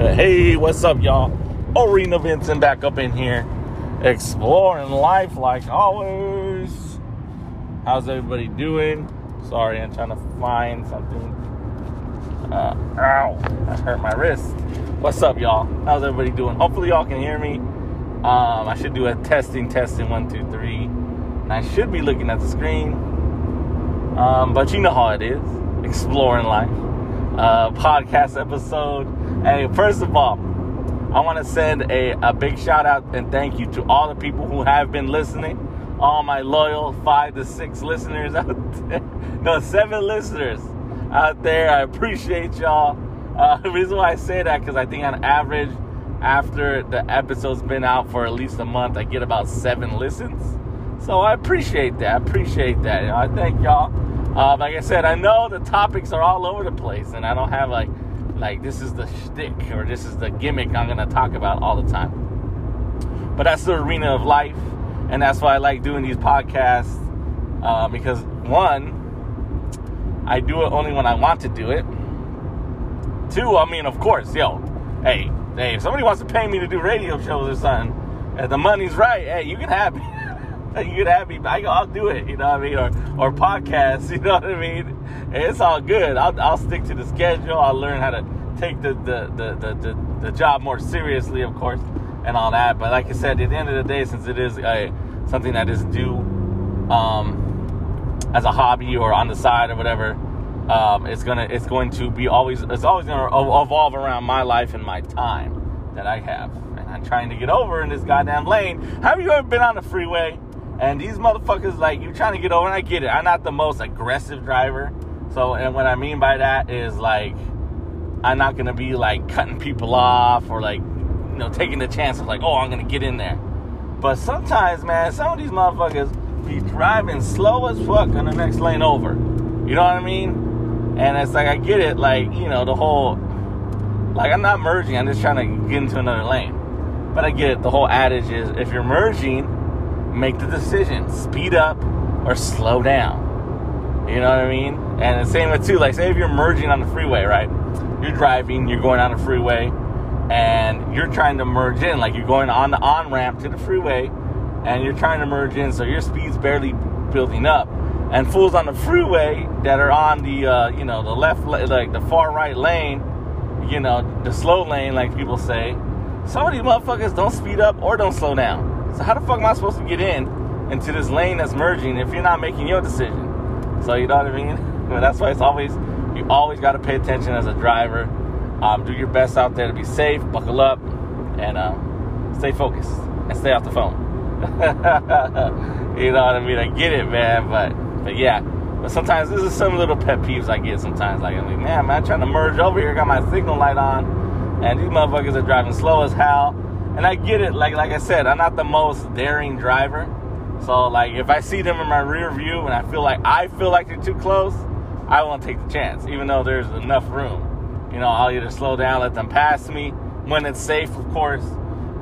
Hey, what's up, y'all? Arena Vincent back up in here, exploring life like always. How's everybody doing? Sorry, I'm trying to find something. Uh, ow, I hurt my wrist. What's up, y'all? How's everybody doing? Hopefully, y'all can hear me. Um, I should do a testing, testing, one, two, three. And I should be looking at the screen. Um, but you know how it is exploring life. Uh, podcast episode. Hey, first of all, I want to send a, a big shout out and thank you to all the people who have been listening. All my loyal five to six listeners out there. No, seven listeners out there. I appreciate y'all. Uh, the reason why I say that because I think on average, after the episode's been out for at least a month, I get about seven listens. So I appreciate that. I appreciate that. You know, I thank y'all. Uh, like I said, I know the topics are all over the place, and I don't have like, like this is the shtick or this is the gimmick I'm gonna talk about all the time. But that's the arena of life, and that's why I like doing these podcasts uh, because one, I do it only when I want to do it. Two, I mean, of course, yo, hey, hey, if somebody wants to pay me to do radio shows or something, and the money's right, hey, you can have me. you can have me. I, I'll do it. You know what I mean? Or or podcasts. You know what I mean? It's all good. I'll, I'll stick to the schedule. I'll learn how to take the the, the, the, the, the job more seriously, of course, and all that. But like I said, at the end of the day, since it is a something that is due um, as a hobby or on the side or whatever, um, it's gonna it's going to be always it's always gonna evolve around my life and my time that I have. And I'm trying to get over in this goddamn lane. Have you ever been on the freeway? And these motherfuckers, like, you trying to get over, and I get it. I'm not the most aggressive driver. So, and what I mean by that is, like, I'm not gonna be, like, cutting people off or, like, you know, taking the chance of, like, oh, I'm gonna get in there. But sometimes, man, some of these motherfuckers be driving slow as fuck on the next lane over. You know what I mean? And it's like, I get it, like, you know, the whole, like, I'm not merging, I'm just trying to get into another lane. But I get it, the whole adage is if you're merging, make the decision speed up or slow down. You know what I mean? And the same with too, like say if you're merging on the freeway, right? You're driving, you're going on the freeway, and you're trying to merge in, like you're going on the on ramp to the freeway, and you're trying to merge in, so your speed's barely building up. And fools on the freeway that are on the, uh, you know, the left, like the far right lane, you know, the slow lane, like people say, some of these motherfuckers don't speed up or don't slow down. So how the fuck am I supposed to get in into this lane that's merging if you're not making your decision? So you know what I mean? But that's why it's always you always got to pay attention as a driver. Um, do your best out there to be safe, buckle up, and uh, stay focused and stay off the phone. you know what I mean? I get it, man, but but yeah. But sometimes this is some little pet peeves I get sometimes. Like I'm like, man, man, I'm trying to merge over here, got my signal light on, and these motherfuckers are driving slow as hell and I get it. Like like I said, I'm not the most daring driver. So like if I see them in my rear view and I feel like I feel like they're too close, I won't take the chance, even though there's enough room. You know, I'll either slow down, let them pass me when it's safe, of course,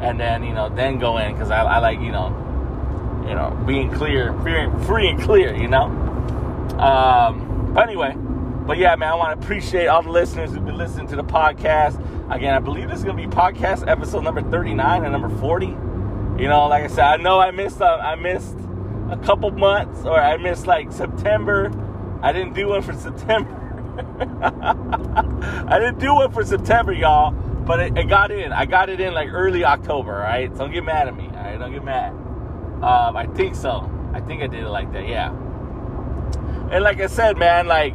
and then you know then go in because I, I like you know, you know being clear, free, free and clear. You know. Um, but anyway, but yeah, man, I want to appreciate all the listeners who've been listening to the podcast. Again, I believe this is gonna be podcast episode number 39 and number 40. You know, like I said, I know I missed uh, I missed a couple months, or I missed like September. I didn't do one for September. I didn't do one for September, y'all, but it, it, got in. I got it in like early October. Right, so don't get mad at me. All right, don't get mad. Um, I think so. I think I did it like that. Yeah. And like I said, man, like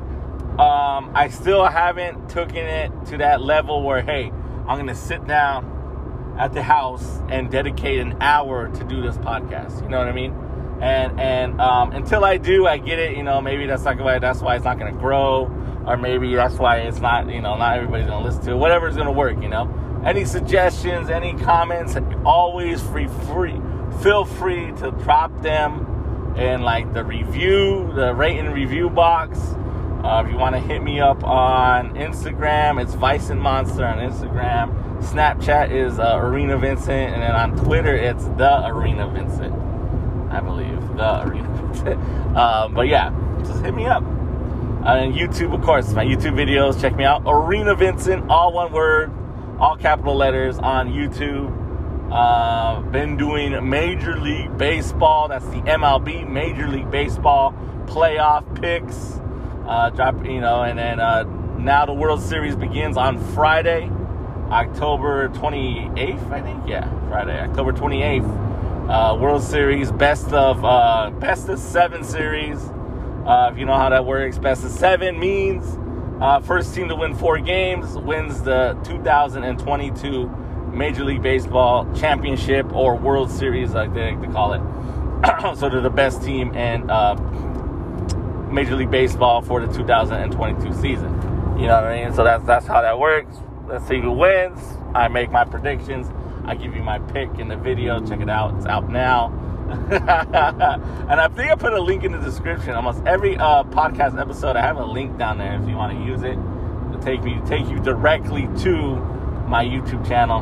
um, I still haven't taken it to that level where, hey, I'm to sit down at the house and dedicate an hour to do this podcast. You know what I mean? And and um, until I do, I get it. You know, maybe that's not why that's why it's not to grow, or maybe that's why it's not. You know, not everybody's to listen to it. Whatever is going to work. You know, any suggestions, any comments, always free free. Feel free to drop them in like the review, the rate and review box uh, if you want to hit me up on Instagram, it's Vice and Monster on Instagram. Snapchat is uh, Arena Vincent, and then on Twitter, it's the Arena Vincent. I believe the Arena Vincent. Um, but yeah, just hit me up. Uh, and YouTube, of course, my YouTube videos. Check me out, Arena Vincent, all one word. all capital letters on YouTube. Uh, been doing Major League Baseball. That's the MLB, Major League Baseball playoff picks. Uh, drop, you know, and then uh, now the World Series begins on Friday, October 28th, I think. Yeah, Friday, October 28th. Uh, World Series, best of uh, best of seven series. Uh, if you know how that works, best of seven means uh, first team to win four games wins the 2022 Major League Baseball Championship or World Series, like they to call it. so they're the best team and. uh, Major League Baseball for the 2022 season. You know what I mean? So that's that's how that works. Let's see who wins. I make my predictions. I give you my pick in the video. Check it out. It's out now. and I think I put a link in the description. Almost every uh, podcast episode, I have a link down there if you want to use it to take me take you directly to my YouTube channel.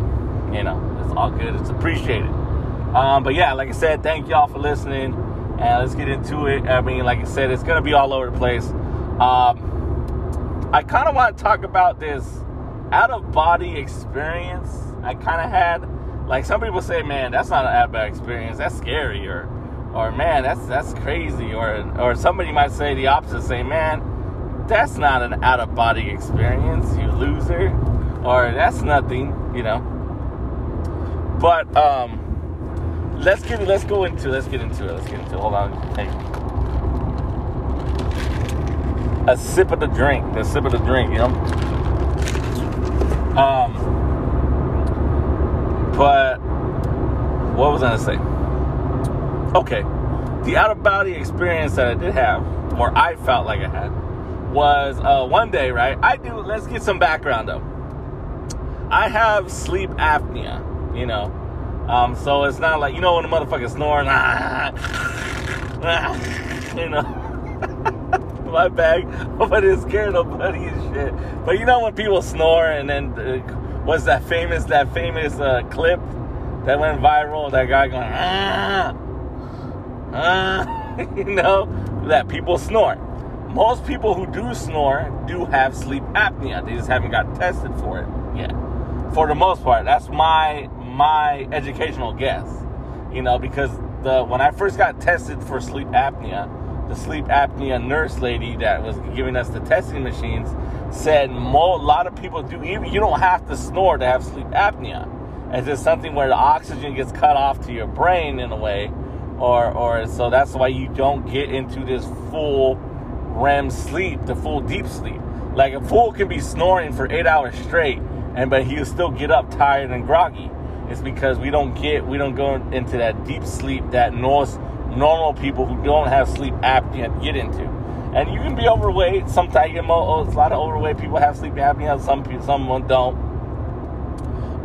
You know, it's all good. It's appreciated. Um, but yeah, like I said, thank y'all for listening. And let's get into it. I mean, like I said, it's gonna be all over the place. Um, I kind of want to talk about this out of body experience I kind of had. Like some people say, man, that's not an out of body experience. That's scary, or or man, that's that's crazy, or or somebody might say the opposite. Say, man, that's not an out of body experience, you loser, or that's nothing, you know. But um, let's get let's go into let's get into it. Let's get into it. Hold on, hey. A sip of the drink, a sip of the drink, you know. Um, but what was I gonna say? Okay, the out of body experience that I did have, or I felt like I had, was uh, one day. Right, I do. Let's get some background though. I have sleep apnea. You know, um, so it's not like you know when a motherfucker snoring. Ah, ah, you know. my bag, but it's scared nobody and shit. But you know when people snore and then uh, was that famous that famous uh, clip that went viral? That guy going ah ah, you know that people snore. Most people who do snore do have sleep apnea. They just haven't got tested for it yet. For the most part, that's my my educational guess. You know because the when I first got tested for sleep apnea the sleep apnea nurse lady that was giving us the testing machines said a lot of people do even you don't have to snore to have sleep apnea it's just something where the oxygen gets cut off to your brain in a way or or so that's why you don't get into this full REM sleep the full deep sleep like a fool can be snoring for eight hours straight and but he'll still get up tired and groggy it's because we don't get we don't go into that deep sleep that north normal people who don't have sleep apnea get into. And you can be overweight. Sometimes you get a lot of overweight people have sleep apnea. Some people, some don't.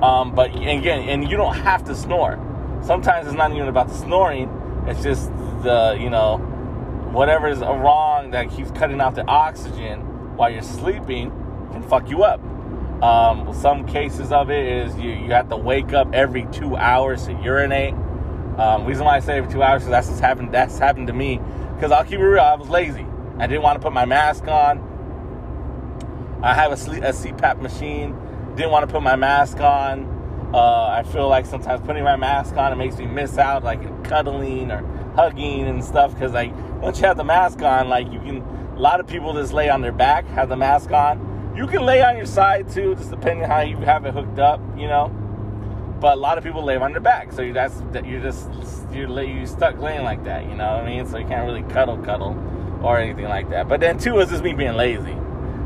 Um, but again, and you don't have to snore. Sometimes it's not even about the snoring. It's just the you know whatever is wrong that keeps cutting out the oxygen while you're sleeping can fuck you up. Um, some cases of it is you, you have to wake up every two hours to urinate um, reason why I say every two hours is that's just happened. That's happened to me because I'll keep it real. I was lazy. I didn't want to put my mask on. I have a, sleep, a CPAP machine. Didn't want to put my mask on. Uh, I feel like sometimes putting my mask on it makes me miss out, like cuddling or hugging and stuff. Because like once you have the mask on, like you can. A lot of people just lay on their back, have the mask on. You can lay on your side too, just depending how you have it hooked up. You know. But a lot of people lay on their back, so that's you're just you're you stuck laying like that. You know what I mean? So you can't really cuddle, cuddle, or anything like that. But then two is just me being lazy.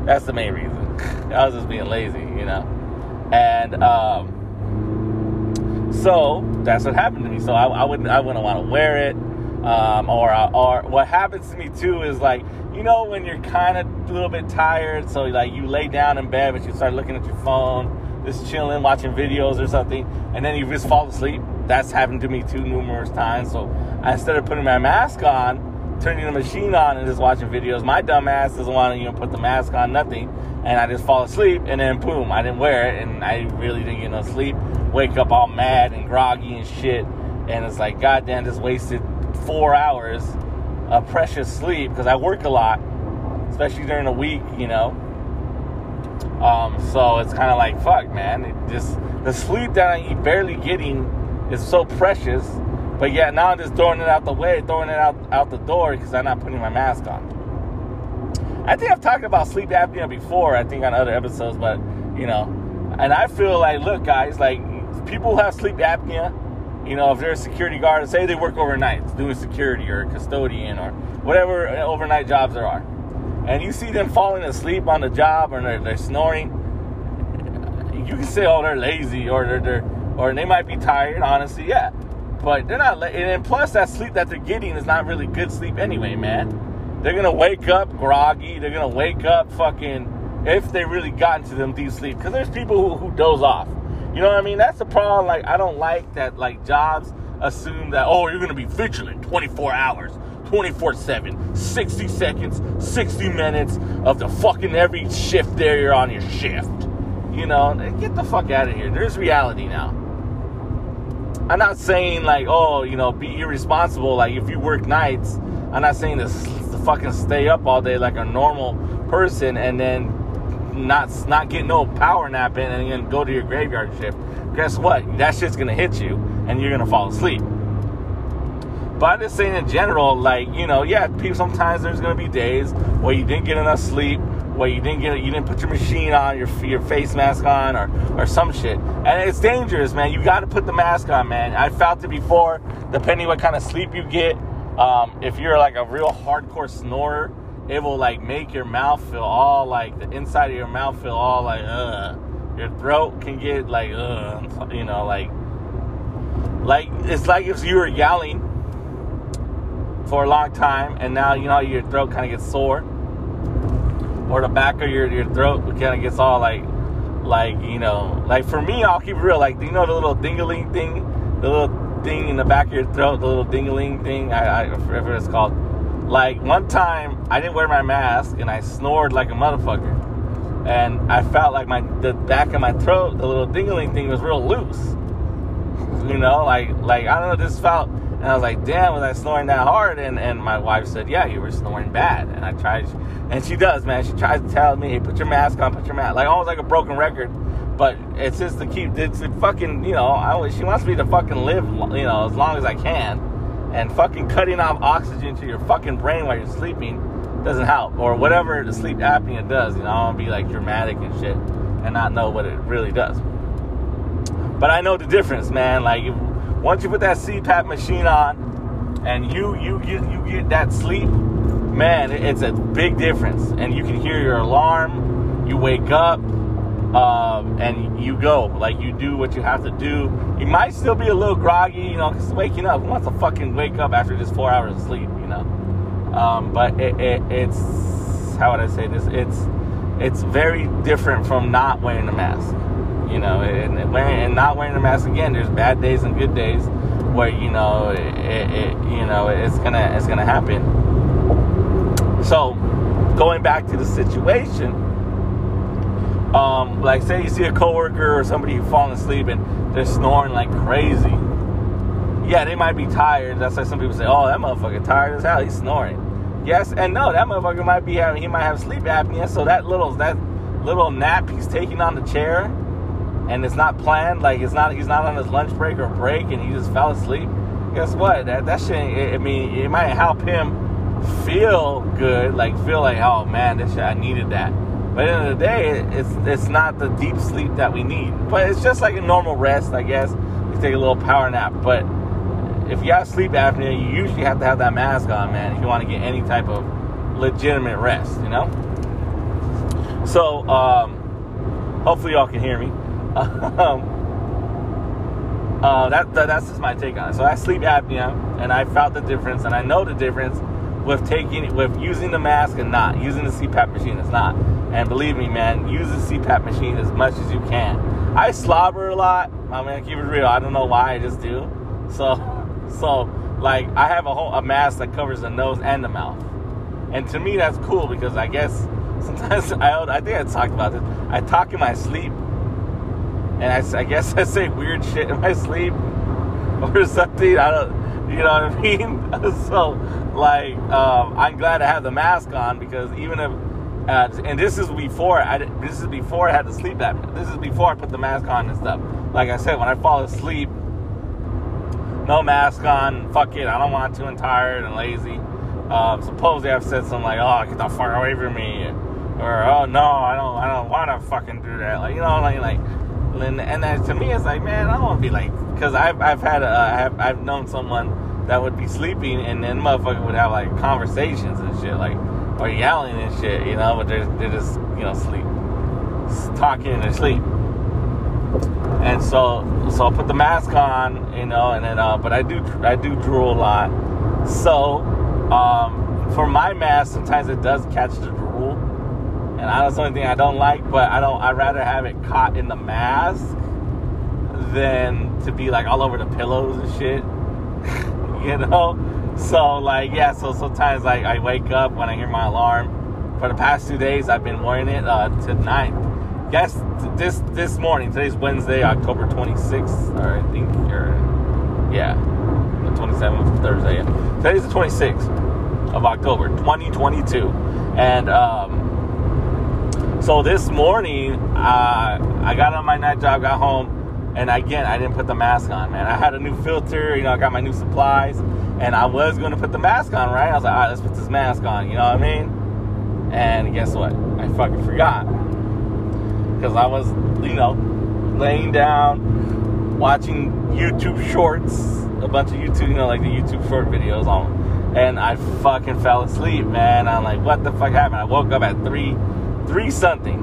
That's the main reason. I was just being lazy, you know. And um, so that's what happened to me. So I, I wouldn't I wouldn't want to wear it. Um, or or what happens to me too is like you know when you're kind of a little bit tired, so like you lay down in bed, but you start looking at your phone just chilling, watching videos or something, and then you just fall asleep. That's happened to me too numerous times. So instead of putting my mask on, turning the machine on and just watching videos, my dumb ass doesn't want to you know put the mask on, nothing, and I just fall asleep, and then boom, I didn't wear it, and I really didn't get no sleep. Wake up all mad and groggy and shit, and it's like goddamn, just wasted four hours of precious sleep because I work a lot, especially during the week, you know Um, so it's kind of like fuck, man. It just the sleep that I'm barely getting is so precious, but yeah, now I'm just throwing it out the way, throwing it out out the door because I'm not putting my mask on. I think I've talked about sleep apnea before. I think on other episodes, but you know, and I feel like, look, guys, like people who have sleep apnea, you know, if they're a security guard, say they work overnight doing security or custodian or whatever uh, overnight jobs there are, and you see them falling asleep on the job or they're, they're snoring, you can say, oh, they're lazy or they're, they're or they might be tired. Honestly, yeah, but they're not. And plus, that sleep that they're getting is not really good sleep anyway, man. They're gonna wake up groggy. They're gonna wake up fucking if they really got into them deep sleep. Because there's people who, who doze off. You know what I mean? That's the problem. Like I don't like that. Like jobs assume that oh you're gonna be vigilant 24 hours. 24 7, 60 seconds, 60 minutes of the fucking every shift there you're on your shift. You know, get the fuck out of here. There's reality now. I'm not saying like, oh, you know, be irresponsible. Like if you work nights, I'm not saying to, to fucking stay up all day like a normal person and then not not get no power nap in and then go to your graveyard shift. Guess what? That shit's gonna hit you and you're gonna fall asleep. But I'm just saying in general, like you know, yeah, people. Sometimes there's gonna be days where you didn't get enough sleep, where you didn't get, you didn't put your machine on, your your face mask on, or or some shit. And it's dangerous, man. You got to put the mask on, man. I felt it before. Depending what kind of sleep you get, um, if you're like a real hardcore snorer, it will like make your mouth feel all like the inside of your mouth feel all like uh. Your throat can get like uh, you know, like like it's like if you were yelling for a long time and now you know your throat kind of gets sore or the back of your, your throat kind of gets all like like you know like for me i'll keep real like you know the little dingaling thing the little thing in the back of your throat, the little dingaling thing, I, I forget what it's called. Like one time, I didn't wear my mask and I snored like a motherfucker, and I felt like my the back of my throat, the little dingaling thing was real loose. You know, like like I don't know, this felt, and I was like, damn, was I snoring that hard? And and my wife said, yeah, you were snoring bad. And I tried, and she does, man. She tries to tell me, hey, put your mask on, put your mask, like almost like a broken record but it's just to keep it's to fucking you know I, she wants me to fucking live you know as long as I can, and fucking cutting off oxygen to your fucking brain while you're sleeping doesn't help or whatever the sleep apnea does. You know I don't be like dramatic and shit and not know what it really does. But I know the difference, man. Like if, once you put that CPAP machine on and you you get you get that sleep, man, it's a big difference. And you can hear your alarm. You wake up um, and you go like you do what you have to do. You might still be a little groggy, you know, because waking up. Who wants to fucking wake up after just four hours of sleep, you know? Um, but it, it, it's how would I say this? It's it's very different from not wearing a mask, you know, and, and wearing and not wearing a mask again. There's bad days and good days where you know it, it you know it's gonna it's gonna happen. So going back to the situation um, like say you see a coworker or somebody falling asleep and they're snoring like crazy. Yeah, they might be tired. That's why some people say, "Oh, that motherfucker tired as hell. He's snoring." Yes and no. That motherfucker might be having he might have sleep apnea. So that little that little nap he's taking on the chair, and it's not planned. Like it's not he's not on his lunch break or break, and he just fell asleep. Guess what? That that shit. I mean, it might help him feel good. Like feel like, oh man, this shit, I needed that but at the end of the day, it's it's not the deep sleep that we need. But it's just like a normal rest, I guess. You take a little power nap. But if you have sleep apnea, you usually have to have that mask on, man, if you want to get any type of legitimate rest, you know? So, um, hopefully y'all can hear me. um, uh, that, that, that's just my take on it. So I sleep apnea, and I felt the difference, and I know the difference with taking with using the mask and not using the CPAP machine It's not. And believe me, man, use the CPAP machine as much as you can. I slobber a lot. I mean, keep it real. I don't know why. I just do. So, so like I have a whole a mask that covers the nose and the mouth. And to me, that's cool because I guess sometimes I I think I talked about this. I talk in my sleep, and I, I guess I say weird shit in my sleep or something. I don't. You know what I mean? so, like, um, I'm glad to have the mask on because even if Uh, and this is before I this is before I had to sleep apnea. This is before I put the mask on and stuff. Like I said, when I fall asleep, no mask on. Fuck it, I don't want to. I'm tired and lazy. Um, supposedly I've said something like, "Oh, get the fuck away from me," or "Oh no, I don't, I don't want to fucking do that." Like you know, like like, and, and to me it's like, man, I don't want to be like, because I've I've had a, I have I've known someone that would be sleeping and then motherfucker would have like conversations and shit, like or yelling and shit, you know, but they're they're just you know sleep, talking in their sleep. And so, so I put the mask on, you know, and then, uh, but I do, I do drool a lot. So, um, for my mask, sometimes it does catch the drool, and I that's the only thing I don't like. But I don't. I'd rather have it caught in the mask than to be like all over the pillows and shit. you know. So like, yeah. So sometimes like I wake up when I hear my alarm. For the past two days, I've been wearing it uh, tonight. Yes, this this morning. Today's Wednesday, October 26th, or I think, yeah, the 27th, Thursday. Yeah. Today's the 26th of October, 2022, and um, so this morning, uh, I got on my night job, got home, and again, I didn't put the mask on. Man, I had a new filter, you know, I got my new supplies, and I was going to put the mask on, right? I was like, all right, let's put this mask on. You know what I mean? And guess what? I fucking forgot because I was, you know, laying down, watching YouTube shorts, a bunch of YouTube, you know, like the YouTube short videos on, and I fucking fell asleep, man. I'm like, what the fuck happened? I woke up at three, three something,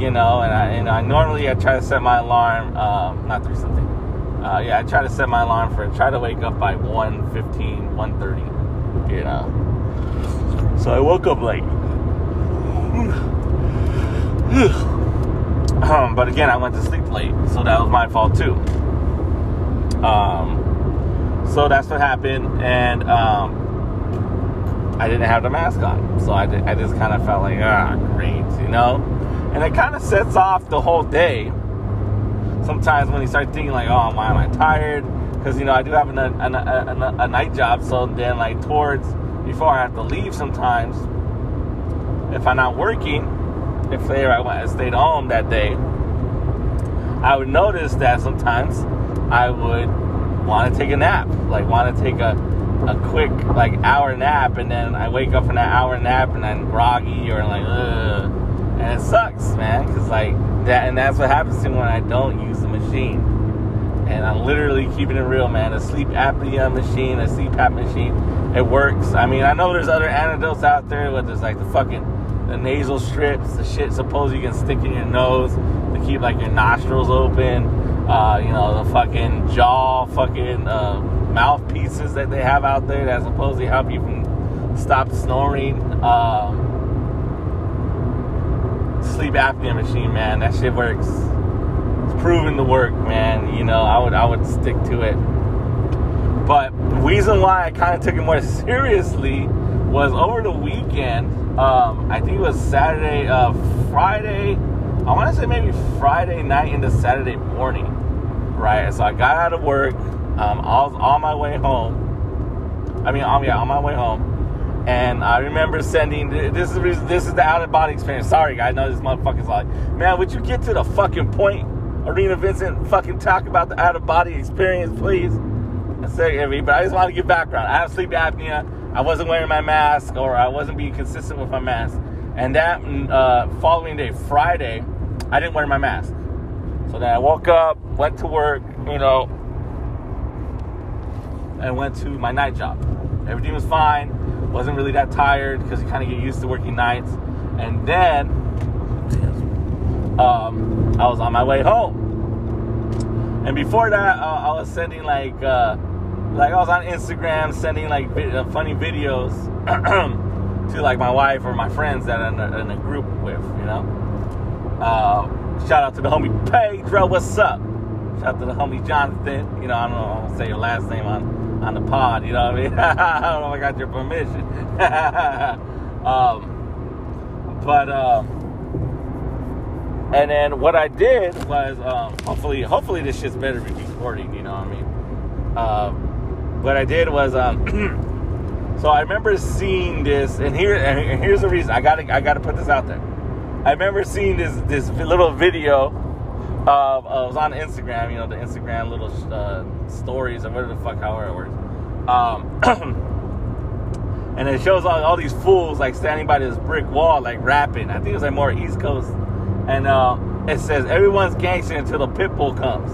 you know, and I, and I normally I try to set my alarm, um, not three something, uh, yeah, I try to set my alarm for try to wake up by 1.15, 1.30, you know. So I woke up late. Um, but again, I went to sleep late, so that was my fault too. Um, so that's what happened, and um, I didn't have the mask on, so I, did, I just kind of felt like, ah, great, you know. And it kind of sets off the whole day. Sometimes when you start thinking like, oh, why am I tired? Because you know I do have a, a, a, a night job, so then like towards before I have to leave, sometimes if I'm not working if say I went, I stayed home that day, I would notice that sometimes I would want to take a nap, like want to take a a quick like hour nap, and then I wake up from that hour nap and I'm groggy or like ugh, and it sucks, man, because like that, and that's what happens to me when I don't use the machine. And I'm literally keeping it real, man. A sleep apnea machine, a CPAP machine, it works. I mean, I know there's other antidotes out there, where there's like the fucking the nasal strips, the shit suppose you can stick in your nose to keep like your nostrils open. Uh, you know, the fucking jaw, fucking uh, mouthpieces that they have out there that supposedly help you from stop snoring. Um, sleep apnea machine, man, that shit works. It's proven to work, man. You know, I would I would stick to it. But the reason why I kind of took it more seriously was over the weekend um, I think it was Saturday, uh, Friday. I want to say maybe Friday night into Saturday morning, right? So I got out of work. Um, I was on my way home. I mean, um, yeah, on my way home, and I remember sending. This is this is the out of body experience. Sorry, guys. I know this motherfucker's like, man, would you get to the fucking point, Arena Vincent? Fucking talk about the out of body experience, please. I say, but I just want to give background. I have sleep apnea. I wasn't wearing my mask or I wasn't being consistent with my mask. And that uh, following day, Friday, I didn't wear my mask. So then I woke up, went to work, you know, and went to my night job. Everything was fine. Wasn't really that tired because you kind of get used to working nights. And then um, I was on my way home. And before that, uh, I was sending like. Uh, like I was on Instagram sending like vi- funny videos to like my wife or my friends that I'm in a, group with, you know. Uh, shout out to the homie Pedro, what's up? Shout out to the homie Jonathan. You know, I don't know, I don't say your last name on on the pod. You know what I mean? I don't know if I got your permission. um, but um, and then what I did was um, hopefully hopefully this shit's better recording. You know what I mean? Um, what I did was um, So I remember seeing this, and here and here's the reason I gotta I gotta put this out there. I remember seeing this this little video it was on Instagram, you know, the Instagram little uh, stories or whatever the fuck however it works. Um, and it shows all, all these fools like standing by this brick wall, like rapping. I think it was like more East Coast, and uh, it says everyone's gangster until the pit bull comes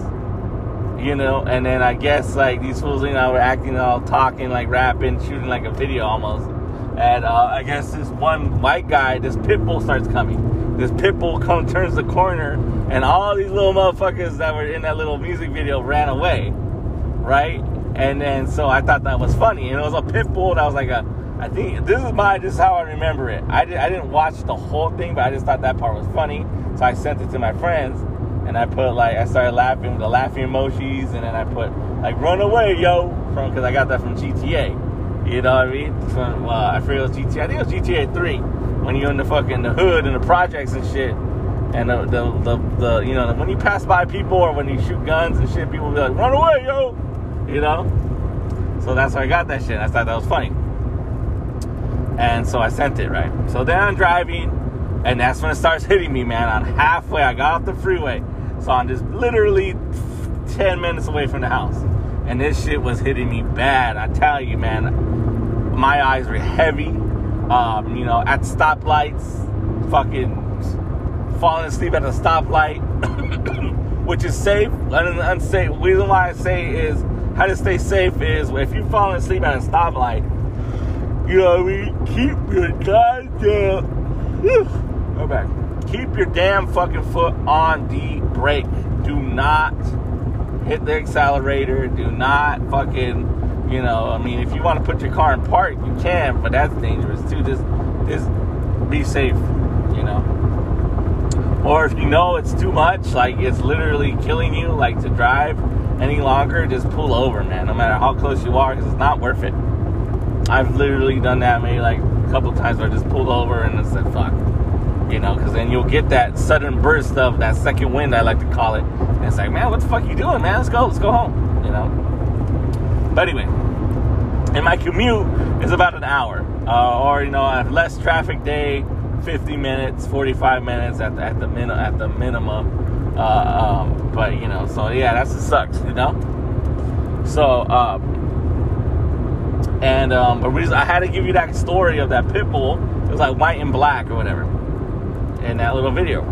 you know, and then I guess like these fools, you know, were acting all talking, like rapping, shooting like a video almost. And uh, I guess this one white guy, this pit bull starts coming. This pit bull comes, turns the corner, and all these little motherfuckers that were in that little music video ran away, right? And then so I thought that was funny, and it was a pit bull that was like a. I think this is my this is how I remember it. I, did, I didn't watch the whole thing, but I just thought that part was funny, so I sent it to my friends and I put like I started laughing the laughing emojis, and then I put like "Run away, yo!" from because I got that from GTA. You know what I mean? From, I forget it was GTA. I think it was GTA Three when you're in the fucking the hood and the projects and shit. And the, the, the, the you know when you pass by people or when you shoot guns and shit, people be like, "Run away, yo!" You know. So that's how I got that shit. I thought that was funny. And so I sent it right. So then I'm driving, and that's when it starts hitting me, man. On halfway, I got off the freeway so I'm just literally 10 minutes away from the house. And this shit was hitting me bad. I tell you, man, my eyes were heavy. Um, you know, at stoplights, fucking falling asleep at a stoplight, which is safe and unsafe. The reason why I say is how to stay safe is if you're falling asleep at a stoplight, you know what I mean? Keep your goddamn. Go back keep your damn fucking foot on the brake. Do not hit the accelerator. Do not fucking, you know, I mean, if you want to put your car in park, you can, but that's dangerous too. Just, just be safe, you know. Or if you know it's too much, like it's literally killing you, like to drive any longer, just pull over, man. No matter how close you are, because it's not worth it. I've literally done that maybe like a couple times where I just pulled over and I said, fuck you know, because then you'll get that sudden burst of that second wind, I like to call it. And it's like, man, what the fuck you doing, man? Let's go, let's go home, you know. But anyway, and my commute is about an hour, uh, or you know, I have less traffic day, 50 minutes, 45 minutes at the, at the min at the minimum. Uh, um, but you know, so yeah, that's it sucks, you know. So, uh, and um, a reason I had to give you that story of that pit bull. It was like white and black or whatever in that little video.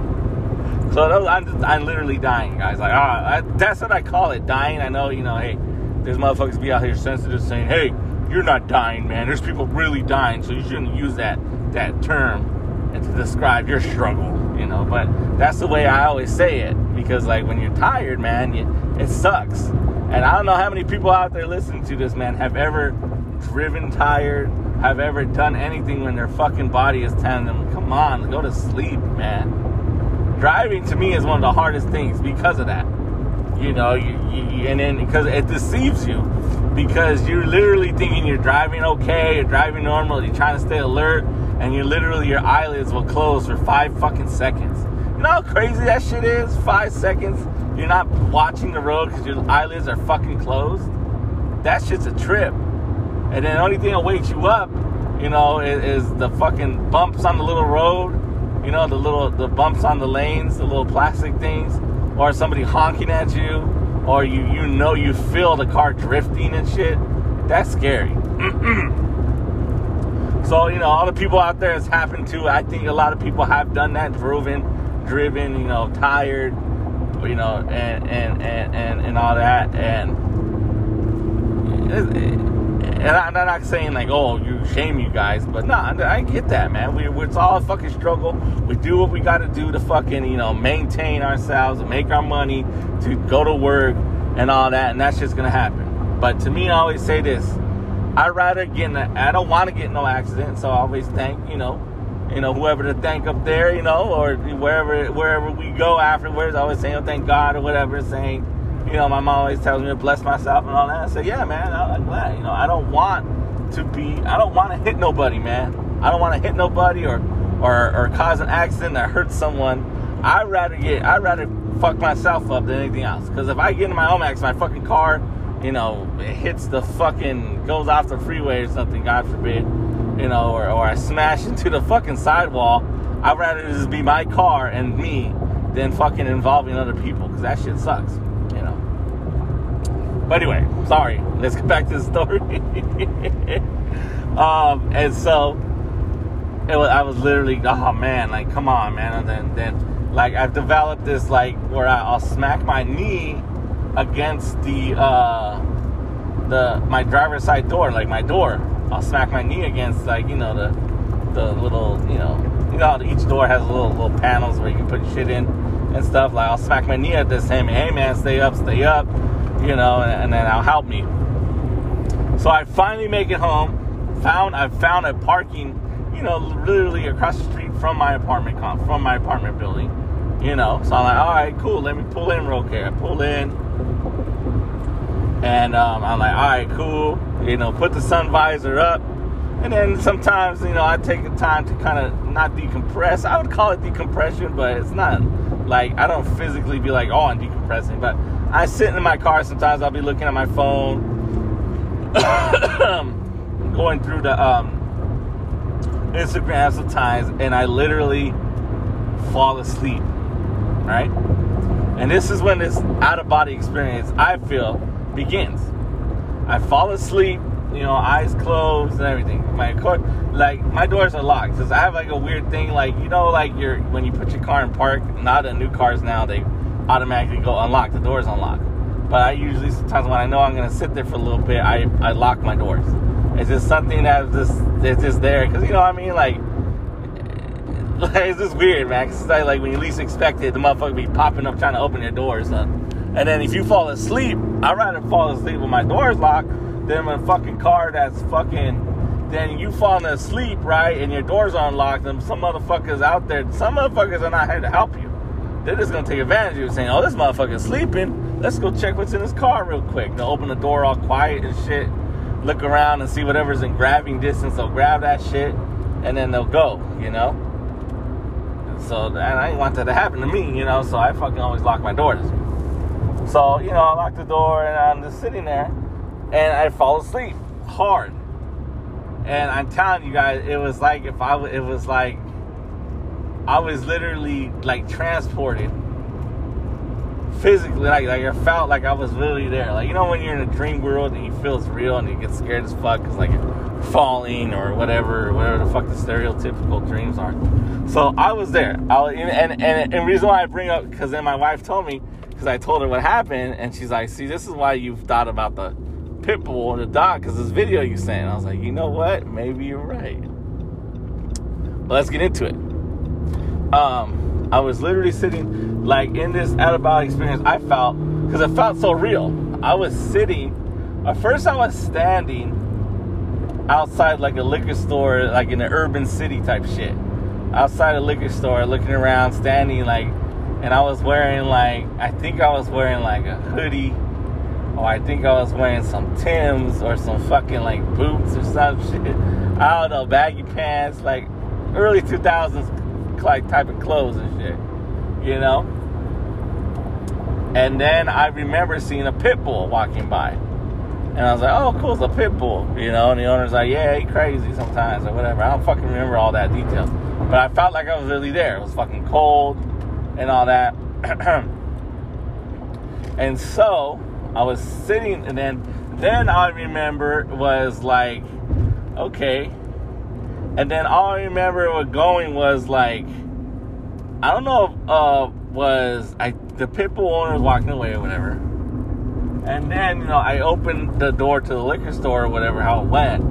So I'm, I'm literally dying, guys. Like, ah, I, that's what I call it, dying. I know, you know, hey, there's motherfuckers be out here sensitive saying, hey, you're not dying, man. There's people really dying, so you shouldn't use that that term and to describe your struggle, you know. But that's the way I always say it because, like, when you're tired, man, you, it sucks. And I don't know how many people out there listening to this, man, have ever driven tired, have ever done anything when their fucking body is telling them, come on, go to sleep, man. Driving to me is one of the hardest things because of that. You know, you, you, and then because it deceives you because you're literally thinking you're driving okay, you're driving normal, you're trying to stay alert, and you're literally your eyelids will close for five fucking seconds. You know how crazy that shit is? Five seconds, you're not watching the road because your eyelids are fucking closed. That shit's a trip. And then the only thing that wakes you up, you know, is, is the fucking bumps on the little road. You know, the little the bumps on the lanes, the little plastic things, or somebody honking at you, or you you know you feel the car drifting and shit. That's scary. so you know, all the people out there has happened to. I think a lot of people have done that, driven, driven, you know, tired, you know, and and and and, and all that, and. It, it, and I'm not saying like, oh, you shame you guys, but nah, I get that, man. We, it's all a fucking struggle. We do what we got to do to fucking, you know, maintain ourselves and make our money to go to work and all that, and that's just gonna happen. But to me, I always say this: I'd rather get in. A, I don't want to get no accident, so I always thank, you know, you know, whoever to thank up there, you know, or wherever wherever we go afterwards. I always say, oh, thank God or whatever, saying you know, my mom always tells me to bless myself and all that. I said, yeah, man, I'm glad. You know, I don't want to be, I don't want to hit nobody, man. I don't want to hit nobody or, or, or cause an accident that hurts someone. I'd rather get, I'd rather fuck myself up than anything else. Because if I get in my own accident, my fucking car, you know, it hits the fucking, goes off the freeway or something, God forbid, you know, or, or I smash into the fucking sidewall, I'd rather just be my car and me than fucking involving other people because that shit sucks. But anyway, sorry. Let's get back to the story. um, and so it was, I was literally, oh man, like come on, man. And then, then like I've developed this like where I, I'll smack my knee against the uh, the my driver's side door, like my door. I'll smack my knee against like you know the the little you know you know each door has little little panels where you can put shit in and stuff. Like I'll smack my knee at this, hey man, stay up, stay up, you know, and, and then I'll help me. So I finally make it home. Found I found a parking, you know, literally across the street from my apartment from my apartment building. You know, so I'm like, all right, cool. Let me pull in real quick. I pull in, and um, I'm like, all right, cool. You know, put the sun visor up, and then sometimes, you know, I take the time to kind of not decompress. I would call it decompression, but it's not like I don't physically be like, oh, I'm decompressing. But I sit in my car. Sometimes I'll be looking at my phone, going through the um, Instagram sometimes, and I literally fall asleep. Right, and this is when this out of body experience I feel begins. I fall asleep you know, eyes closed and everything. My car, like my doors are locked because I have like a weird thing, like you know, like your when you put your car in park. Not in new cars now, they automatically go unlock. The doors unlock. But I usually sometimes when I know I'm gonna sit there for a little bit, I I lock my doors. It's just something that's just it's just there because you know what I mean, like. Like, it's just weird, man. It's like, like when you least expect it, the motherfucker be popping up trying to open your doors. And then if you fall asleep, I'd rather fall asleep with my doors locked than a fucking car that's fucking then you falling asleep, right, and your doors unlocked, and some motherfuckers out there, some motherfuckers are not here to help you. They're just gonna take advantage of you, saying, "Oh, this motherfucker's sleeping. Let's go check what's in his car real quick." They'll open the door all quiet and shit, look around and see whatever's in grabbing distance. They'll grab that shit, and then they'll go. You know. So, and I didn't want that to happen to me, you know. So I fucking always lock my doors. So you know, I lock the door, and I'm just sitting there and I fall asleep hard. And I'm telling you guys, it was like if I, it was like I was literally like transported physically, like like I felt like I was really there. Like you know when you're in a dream world and you feel it's real and you get scared as fuck because like falling or whatever, whatever the fuck the stereotypical dreams are. So I was there. I was, and and and reason why I bring up because then my wife told me because I told her what happened and she's like, see, this is why you've thought about the pit bull on the dock because this video you sent. I was like, you know what? Maybe you're right. Let's get into it. Um, I was literally sitting like in this out of body experience. I felt because it felt so real. I was sitting. At first, I was standing outside like a liquor store, like in an urban city type shit. Outside a liquor store, looking around, standing like, and I was wearing like I think I was wearing like a hoodie or I think I was wearing some Tims or some fucking like boots or some shit. I don't know, baggy pants, like early 2000s like type of clothes and shit, you know. And then I remember seeing a pit bull walking by, and I was like, "Oh, cool, it's a pit bull," you know. And the owner's like, "Yeah, he crazy sometimes or whatever." I don't fucking remember all that details, but I felt like I was really there. It was fucking cold and all that, and so I was sitting, and then then I remember was like, okay. And then all I remember was going was like, I don't know uh, was I the pit bull owner was walking away or whatever. And then you know I opened the door to the liquor store or whatever how it went.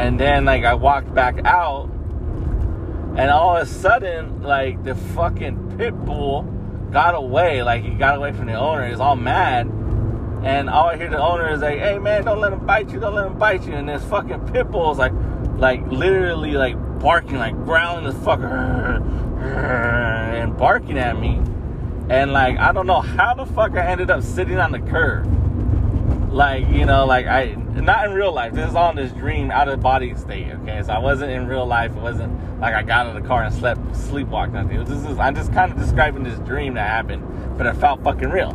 And then like I walked back out, and all of a sudden like the fucking pit bull got away. Like he got away from the owner. He's all mad and all I hear the owner is like, "Hey man, don't let him bite you, don't let him bite you." And this fucking pit bull is like, like literally like barking, like growling this fucker and barking at me. And like I don't know how the fuck I ended up sitting on the curb. Like you know, like I not in real life. This is all this dream, out of body state. Okay, so I wasn't in real life. It wasn't like I got in the car and slept, sleepwalked. Nothing. I'm just kind of describing this dream that happened, but it felt fucking real.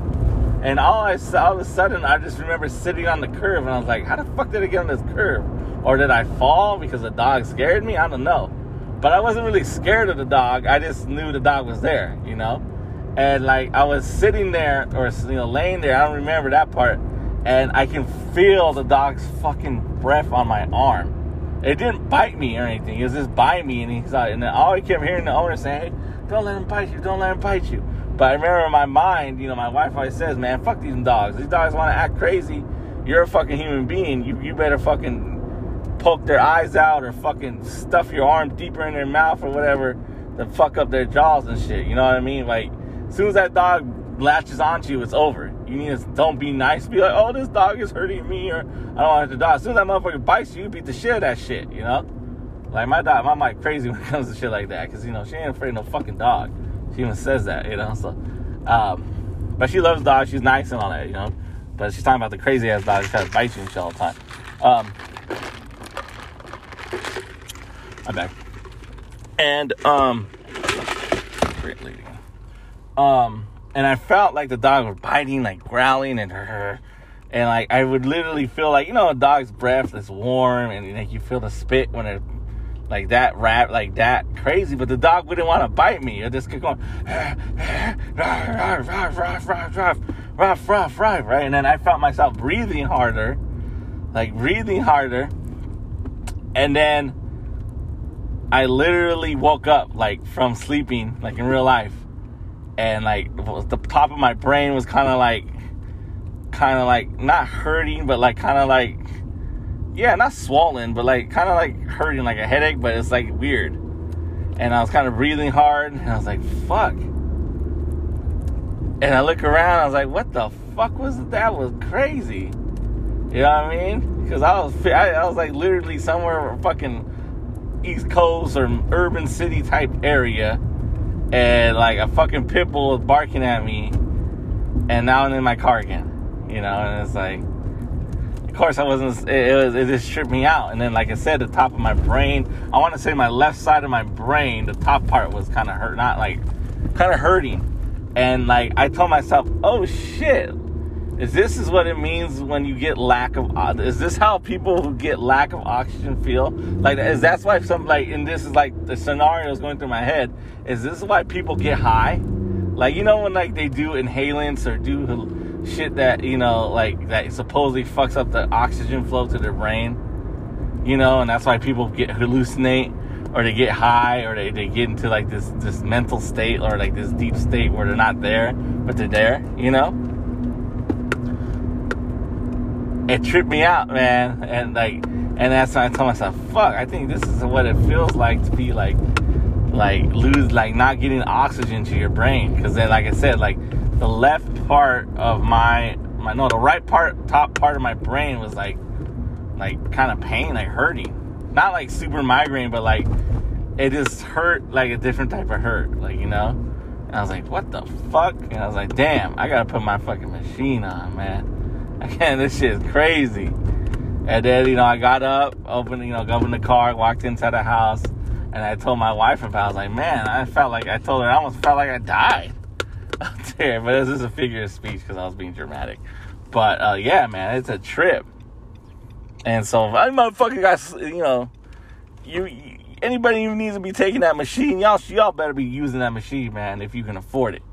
And all I saw, all of a sudden, I just remember sitting on the curb, and I was like, "How the fuck did I get on this curb? Or did I fall because the dog scared me? I don't know." But I wasn't really scared of the dog. I just knew the dog was there, you know. And like I was sitting there, or you know, laying there. I don't remember that part. And I can feel the dog's fucking breath on my arm. It didn't bite me or anything. It was just by me, and he's and then all I kept hearing the owner saying, "Hey, don't let him bite you. Don't let him bite you." But I remember in my mind, you know, my wife always says, man, fuck these dogs. These dogs want to act crazy. You're a fucking human being. You, you better fucking poke their eyes out or fucking stuff your arm deeper in their mouth or whatever to fuck up their jaws and shit. You know what I mean? Like, as soon as that dog latches onto you, it's over. You need to don't be nice. Be like, oh, this dog is hurting me or I don't want to die. As soon as that motherfucker bites you, you beat the shit out of that shit, you know? Like, my dog, my mic crazy when it comes to shit like that because, you know, she ain't afraid of no fucking dog. She even says that, you know. So, um, but she loves dogs. She's nice and all that, you know. But she's talking about the crazy ass dogs that bite you and shit all the time. Um, I'm back. And um, great lady. Um, and I felt like the dog was biting, like growling, and her, and like I would literally feel like you know a dog's breath is warm, and like you feel the spit when it like that rap like that crazy but the dog wouldn't want to bite me. It just kept going ruff, ruff, ruff, ruff, ruff, ruff, ruff, right and then i felt myself breathing harder like breathing harder. And then i literally woke up like from sleeping like in real life. And like the top of my brain was kind of like kind of like not hurting but like kind of like yeah, not swollen, but like kind of like hurting, like a headache, but it's like weird. And I was kind of breathing hard, and I was like, fuck. And I look around, I was like, what the fuck was that? that was crazy. You know what I mean? Because I was, I, I was like literally somewhere fucking East Coast or urban city type area, and like a fucking pit bull was barking at me, and now I'm in my car again. You know, and it's like, of course, I wasn't. It, was. It just tripped me out. And then, like I said, the top of my brain. I want to say my left side of my brain, the top part was kind of hurt, not like kind of hurting. And like I told myself, oh shit, is this is what it means when you get lack of? Is this how people who get lack of oxygen feel? Like, is that's why some like, and this is like the scenario is going through my head. Is this why people get high? Like you know when like they do inhalants or do shit that you know like that supposedly fucks up the oxygen flow to their brain you know and that's why people get hallucinate or they get high or they, they get into like this this mental state or like this deep state where they're not there but they're there you know? It tripped me out man and like and that's when i told myself fuck i think this is what it feels like to be like like lose like not getting oxygen to your brain. Because then like i said like the left part of my my no the right part top part of my brain was like like kind of pain like hurting. Not like super migraine but like it just hurt like a different type of hurt like you know? And i was like what the fuck? And i was like damn i gotta put my fucking machine on man. I can't this shit is crazy. And then you know i got up opened you know got in the car walked inside the house and i told my wife about it. i was like man i felt like i told her i almost felt like i died but this is a figure of speech because I was being dramatic. But uh, yeah, man, it's a trip. And so I motherfucking got you know, you, you anybody who needs to be taking that machine, y'all y'all better be using that machine, man, if you can afford it.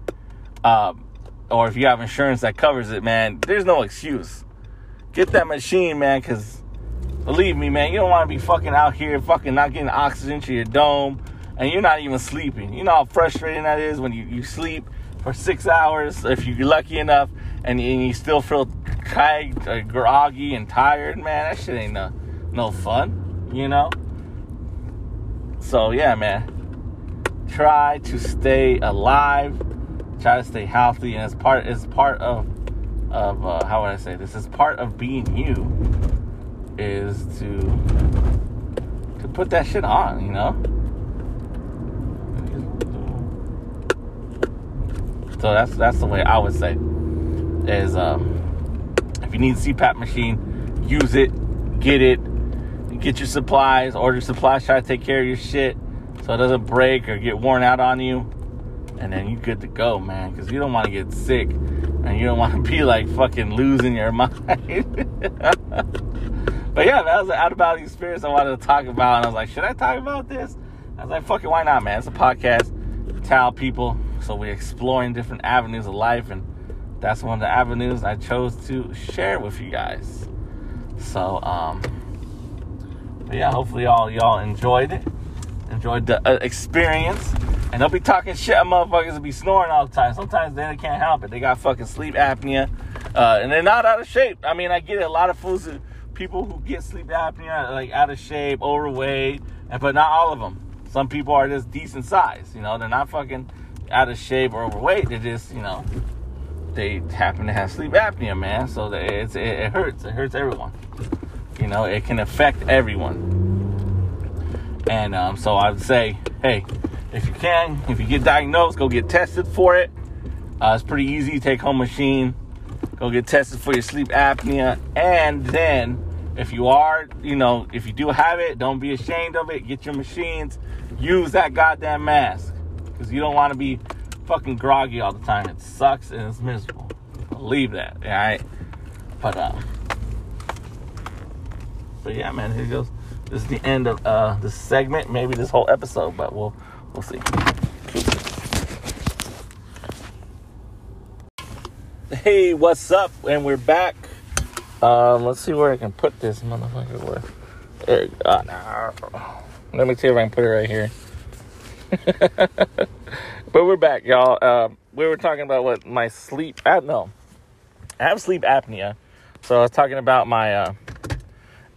Um, or if you have insurance that covers it, man, there's no excuse. Get that machine, man, because believe me, man, you don't want to be fucking out here, fucking not getting oxygen to your dome, and you're not even sleeping. You know how frustrating that is when you, you sleep for six hours if you're lucky enough and, and you still feel kind uh, groggy and tired man that shit ain't no, no fun you know? So yeah man. Try to stay alive. Try to stay healthy and it's part it's part of of uh, how would i say this? Is part of being you is to to put that shit on you know So that's that's the way I would say is um, if you need a CPAP machine, use it, get it, get your supplies, order supplies, try to take care of your shit so it doesn't break or get worn out on you. and then you good to go, man. Because you don't want to get sick, and you don't want to be like fucking losing your mind. but yeah, that was an out of body experience I wanted to talk about, and I was like, should I talk about this? I was like, fuck it, why not, man? It's a podcast, tell people, so we're exploring different avenues of life, and that's one of the avenues I chose to share with you guys. So, um, yeah, hopefully all y'all enjoyed it, enjoyed the uh, experience. And they'll be talking shit. And motherfuckers will be snoring all the time. Sometimes they can't help it. They got fucking sleep apnea, uh, and they're not out of shape. I mean, I get it. A lot of fools, people who get sleep apnea, like out of shape, overweight, and but not all of them. Some people are just decent size. You know, they're not fucking out of shape or overweight. They're just, you know, they happen to have sleep apnea, man. So it, it hurts. It hurts everyone. You know, it can affect everyone. And um, so I would say, hey, if you can, if you get diagnosed, go get tested for it. Uh, it's pretty easy. Take home machine, go get tested for your sleep apnea, and then if you are, you know, if you do have it, don't be ashamed of it. Get your machines. Use that goddamn mask because you don't want to be fucking groggy all the time. It sucks and it's miserable. Believe that, all right? But uh, but yeah, man, here goes. This is the end of uh this segment, maybe this whole episode, but we'll we'll see. Hey, what's up? And we're back. Um, let's see where I can put this motherfucker. Where? There. No. Let me see if I can put it right here. but we're back, y'all. Uh, we were talking about what my sleep. Uh, no, I have sleep apnea, so I was talking about my uh,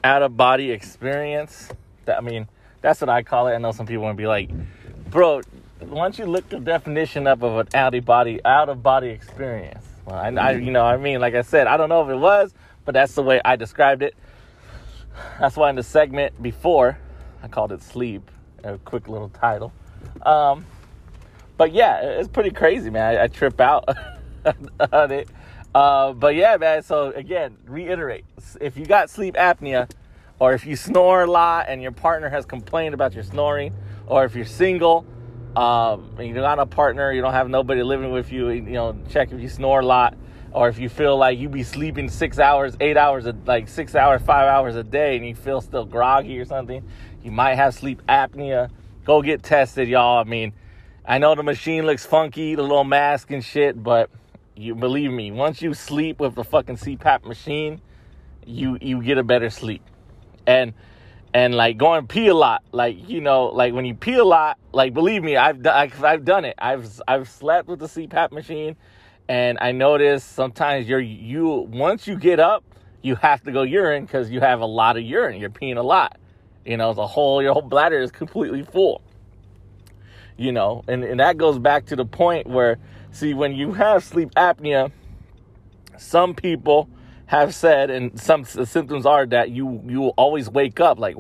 out of body experience. That I mean, that's what I call it. I know some people would be like, bro. Once you look the definition up of an out of body out of body experience, well, I, I you know I mean, like I said, I don't know if it was, but that's the way I described it. That's why in the segment before, I called it sleep. A quick little title. Um, but yeah, it's pretty crazy, man. I, I trip out on it. Uh, but yeah, man. So again, reiterate: if you got sleep apnea, or if you snore a lot and your partner has complained about your snoring, or if you're single, um, and you're not a partner, you don't have nobody living with you, you know, check if you snore a lot, or if you feel like you be sleeping six hours, eight hours, like six hours, five hours a day, and you feel still groggy or something, you might have sleep apnea. Go get tested, y'all. I mean, I know the machine looks funky, the little mask and shit, but you believe me, once you sleep with the fucking CPAP machine, you you get a better sleep. And and like going pee a lot, like you know, like when you pee a lot, like believe me, I've I've, I've done it. I've I've slept with the CPAP machine, and I notice sometimes you're you once you get up, you have to go urine because you have a lot of urine. You're peeing a lot. You know, the whole your whole bladder is completely full. You know and, and that goes back to the point where see when you have sleep apnea some people have said and some symptoms are that you you will always wake up like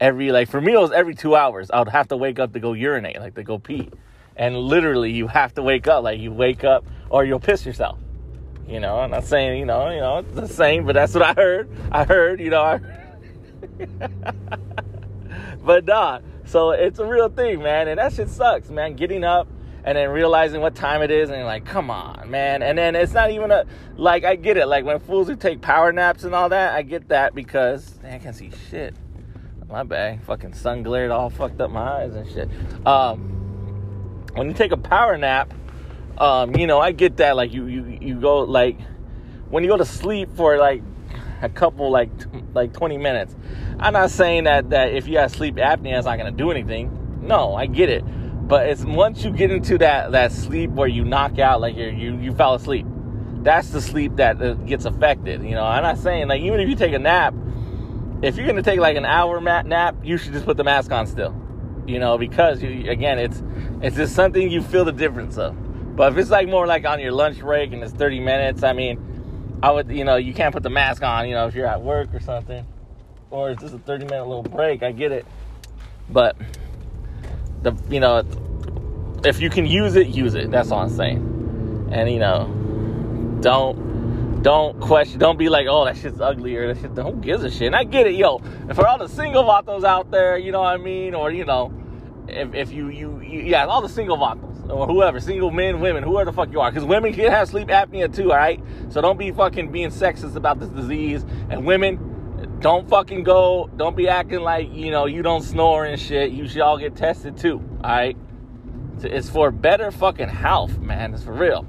every like for me it was every two hours i would have to wake up to go urinate like to go pee. And literally you have to wake up like you wake up or you'll piss yourself. You know i'm not saying you know you know it's the same but that's what i heard. I heard you know I, but nah so it's a real thing, man. And that shit sucks, man. Getting up and then realizing what time it is and like, come on, man. And then it's not even a, like, I get it. Like when fools who take power naps and all that, I get that because I can't see shit. My bad. Fucking sun glared all fucked up my eyes and shit. Um, when you take a power nap, um, you know, I get that. Like you, you, you go like when you go to sleep for like a couple like like 20 minutes. I'm not saying that that if you have sleep apnea, it's not gonna do anything. No, I get it, but it's once you get into that that sleep where you knock out, like you you you fell asleep. That's the sleep that gets affected. You know, I'm not saying like even if you take a nap, if you're gonna take like an hour nap, you should just put the mask on still. You know, because you, again, it's it's just something you feel the difference of. But if it's like more like on your lunch break and it's 30 minutes, I mean, I would, you know, you can't put the mask on, you know, if you're at work or something or is this a 30 minute little break? I get it. But the you know if you can use it, use it. That's all I'm saying. And you know, don't don't question don't be like, oh that shit's ugly or that shit who gives a shit. And I get it, yo. And for all the single vatos out there, you know what I mean? Or you know, if, if you, you you yeah, all the single vatos. or whoever, single men, women, whoever the fuck you are, because women can have sleep apnea too, all right? So don't be fucking being sexist about this disease. And women, don't fucking go, don't be acting like, you know, you don't snore and shit. You should all get tested too, all right? It's for better fucking health, man. It's for real.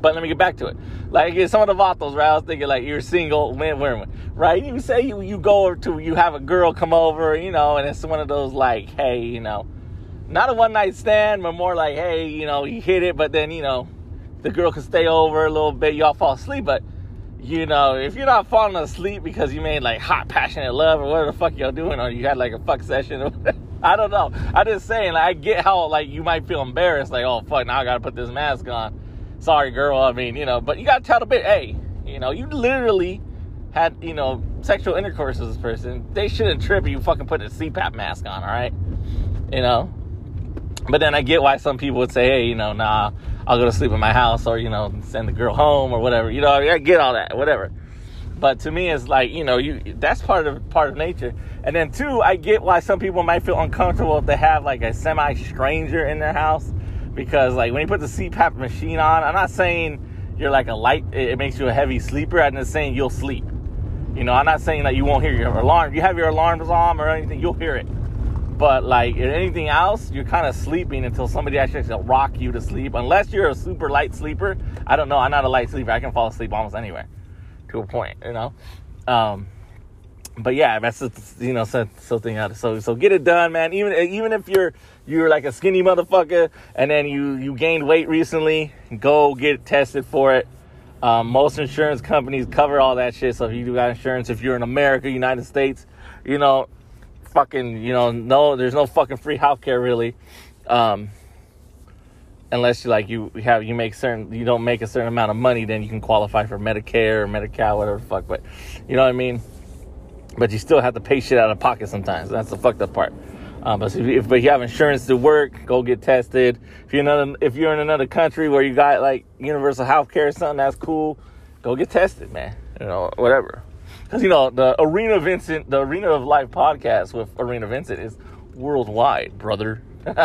But let me get back to it. Like some of the vatos, right? I was thinking like you're single, women, right? You say you you go to you have a girl come over, you know, and it's one of those like, hey, you know, not a one night stand, but more like, hey, you know, you hit it, but then you know, the girl can stay over a little bit, y'all fall asleep, but you know, if you're not falling asleep because you made like hot, passionate love or whatever the fuck y'all doing, or you had like a fuck session, I don't know. I'm just saying, like, I get how like you might feel embarrassed, like, oh fuck, now I gotta put this mask on sorry, girl. I mean, you know, but you gotta tell the bit, hey, you know, you literally had, you know, sexual intercourse with this person. They shouldn't trip you fucking put a CPAP mask on, all right? You know? But then I get why some people would say, hey, you know, nah, I'll go to sleep in my house or, you know, send the girl home or whatever. You know, I get all that, whatever. But to me, it's like, you know, you that's part of part of nature. And then two, I get why some people might feel uncomfortable if they have like a semi stranger in their house because like when you put the CPAP machine on, I'm not saying you're like a light, it makes you a heavy sleeper. I'm just saying you'll sleep. You know, I'm not saying that you won't hear your alarm. You have your alarms on or anything, you'll hear it. But like anything else, you're kind of sleeping until somebody actually will rock you to sleep. Unless you're a super light sleeper. I don't know. I'm not a light sleeper. I can fall asleep almost anywhere to a point, you know. Um, but yeah, that's you know something else. So so get it done, man. Even even if you're you're like a skinny motherfucker and then you you gained weight recently, go get tested for it. Um, most insurance companies cover all that shit. So if you do got insurance, if you're in America, United States, you know, fucking, you know, no, there's no fucking free healthcare really, um, unless you like you have you make certain you don't make a certain amount of money, then you can qualify for Medicare or Medi-Cal, whatever the fuck. But you know what I mean but you still have to pay shit out of pocket sometimes. That's the fucked up part. Um, but if, if you have insurance to work, go get tested. If you're another, if you're in another country where you got like universal health care or something, that's cool. Go get tested, man. You know, whatever. Because you know the Arena Vincent, the Arena of Life podcast with Arena Vincent is worldwide, brother. but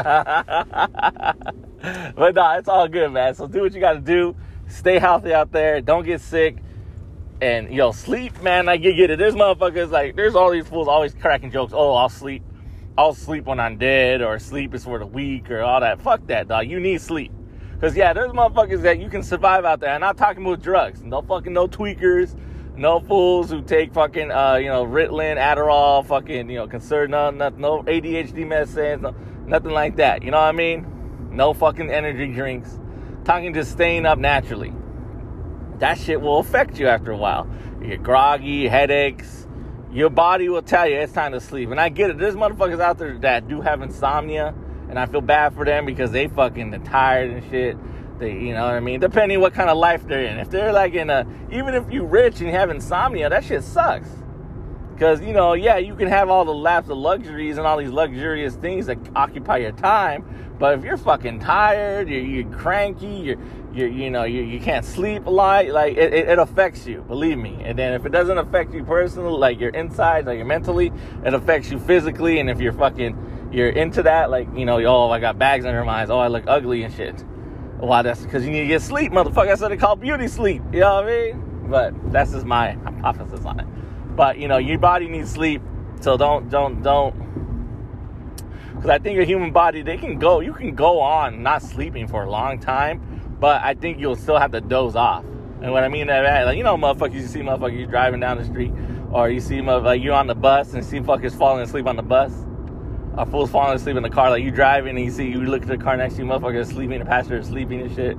nah, it's all good, man. So do what you got to do. Stay healthy out there. Don't get sick. And yo, sleep, man, I get, get it. There's motherfuckers like there's all these fools always cracking jokes. Oh, I'll sleep. I'll sleep when I'm dead, or sleep is for the weak, or all that. Fuck that, dog. You need sleep. Cause yeah, there's motherfuckers that you can survive out there. I'm not talking about drugs. No fucking no tweakers, no fools who take fucking uh, you know, Ritalin, Adderall, fucking, you know, Concerta no, no, no ADHD medicines, no, nothing like that. You know what I mean? No fucking energy drinks. Talking just staying up naturally that shit will affect you after a while. You get groggy, headaches. Your body will tell you it's time to sleep. And I get it. There's motherfuckers out there that do have insomnia, and I feel bad for them because they fucking tired and shit. They, you know what I mean? Depending what kind of life they're in. If they're like in a, even if you rich and you have insomnia, that shit sucks. Because, you know, yeah, you can have all the laps of luxuries and all these luxurious things that occupy your time. But if you're fucking tired, you're, you're cranky, you're, you you know you, you can't sleep a lot like it, it, it, affects you believe me. And then if it doesn't affect you personally like your inside like your mentally it affects you physically. And if you're fucking you're into that like you know oh i got bags under my eyes oh i look ugly and shit. Why that's because you need to get sleep motherfucker. That's what they call beauty sleep. You know what i mean? But that's just my hypothesis on it but you know your body needs sleep so don't don't don't because i think your human body they can go you can go on not sleeping for a long time but I think you'll still have to doze off. And what I mean by that, like, you know, motherfuckers, you see motherfuckers, you driving down the street, or you see, like, you're on the bus and see fuckers falling asleep on the bus, or fools falling asleep in the car, like, you driving and you see, you look at the car next to you, motherfuckers sleeping, the passenger sleeping and shit.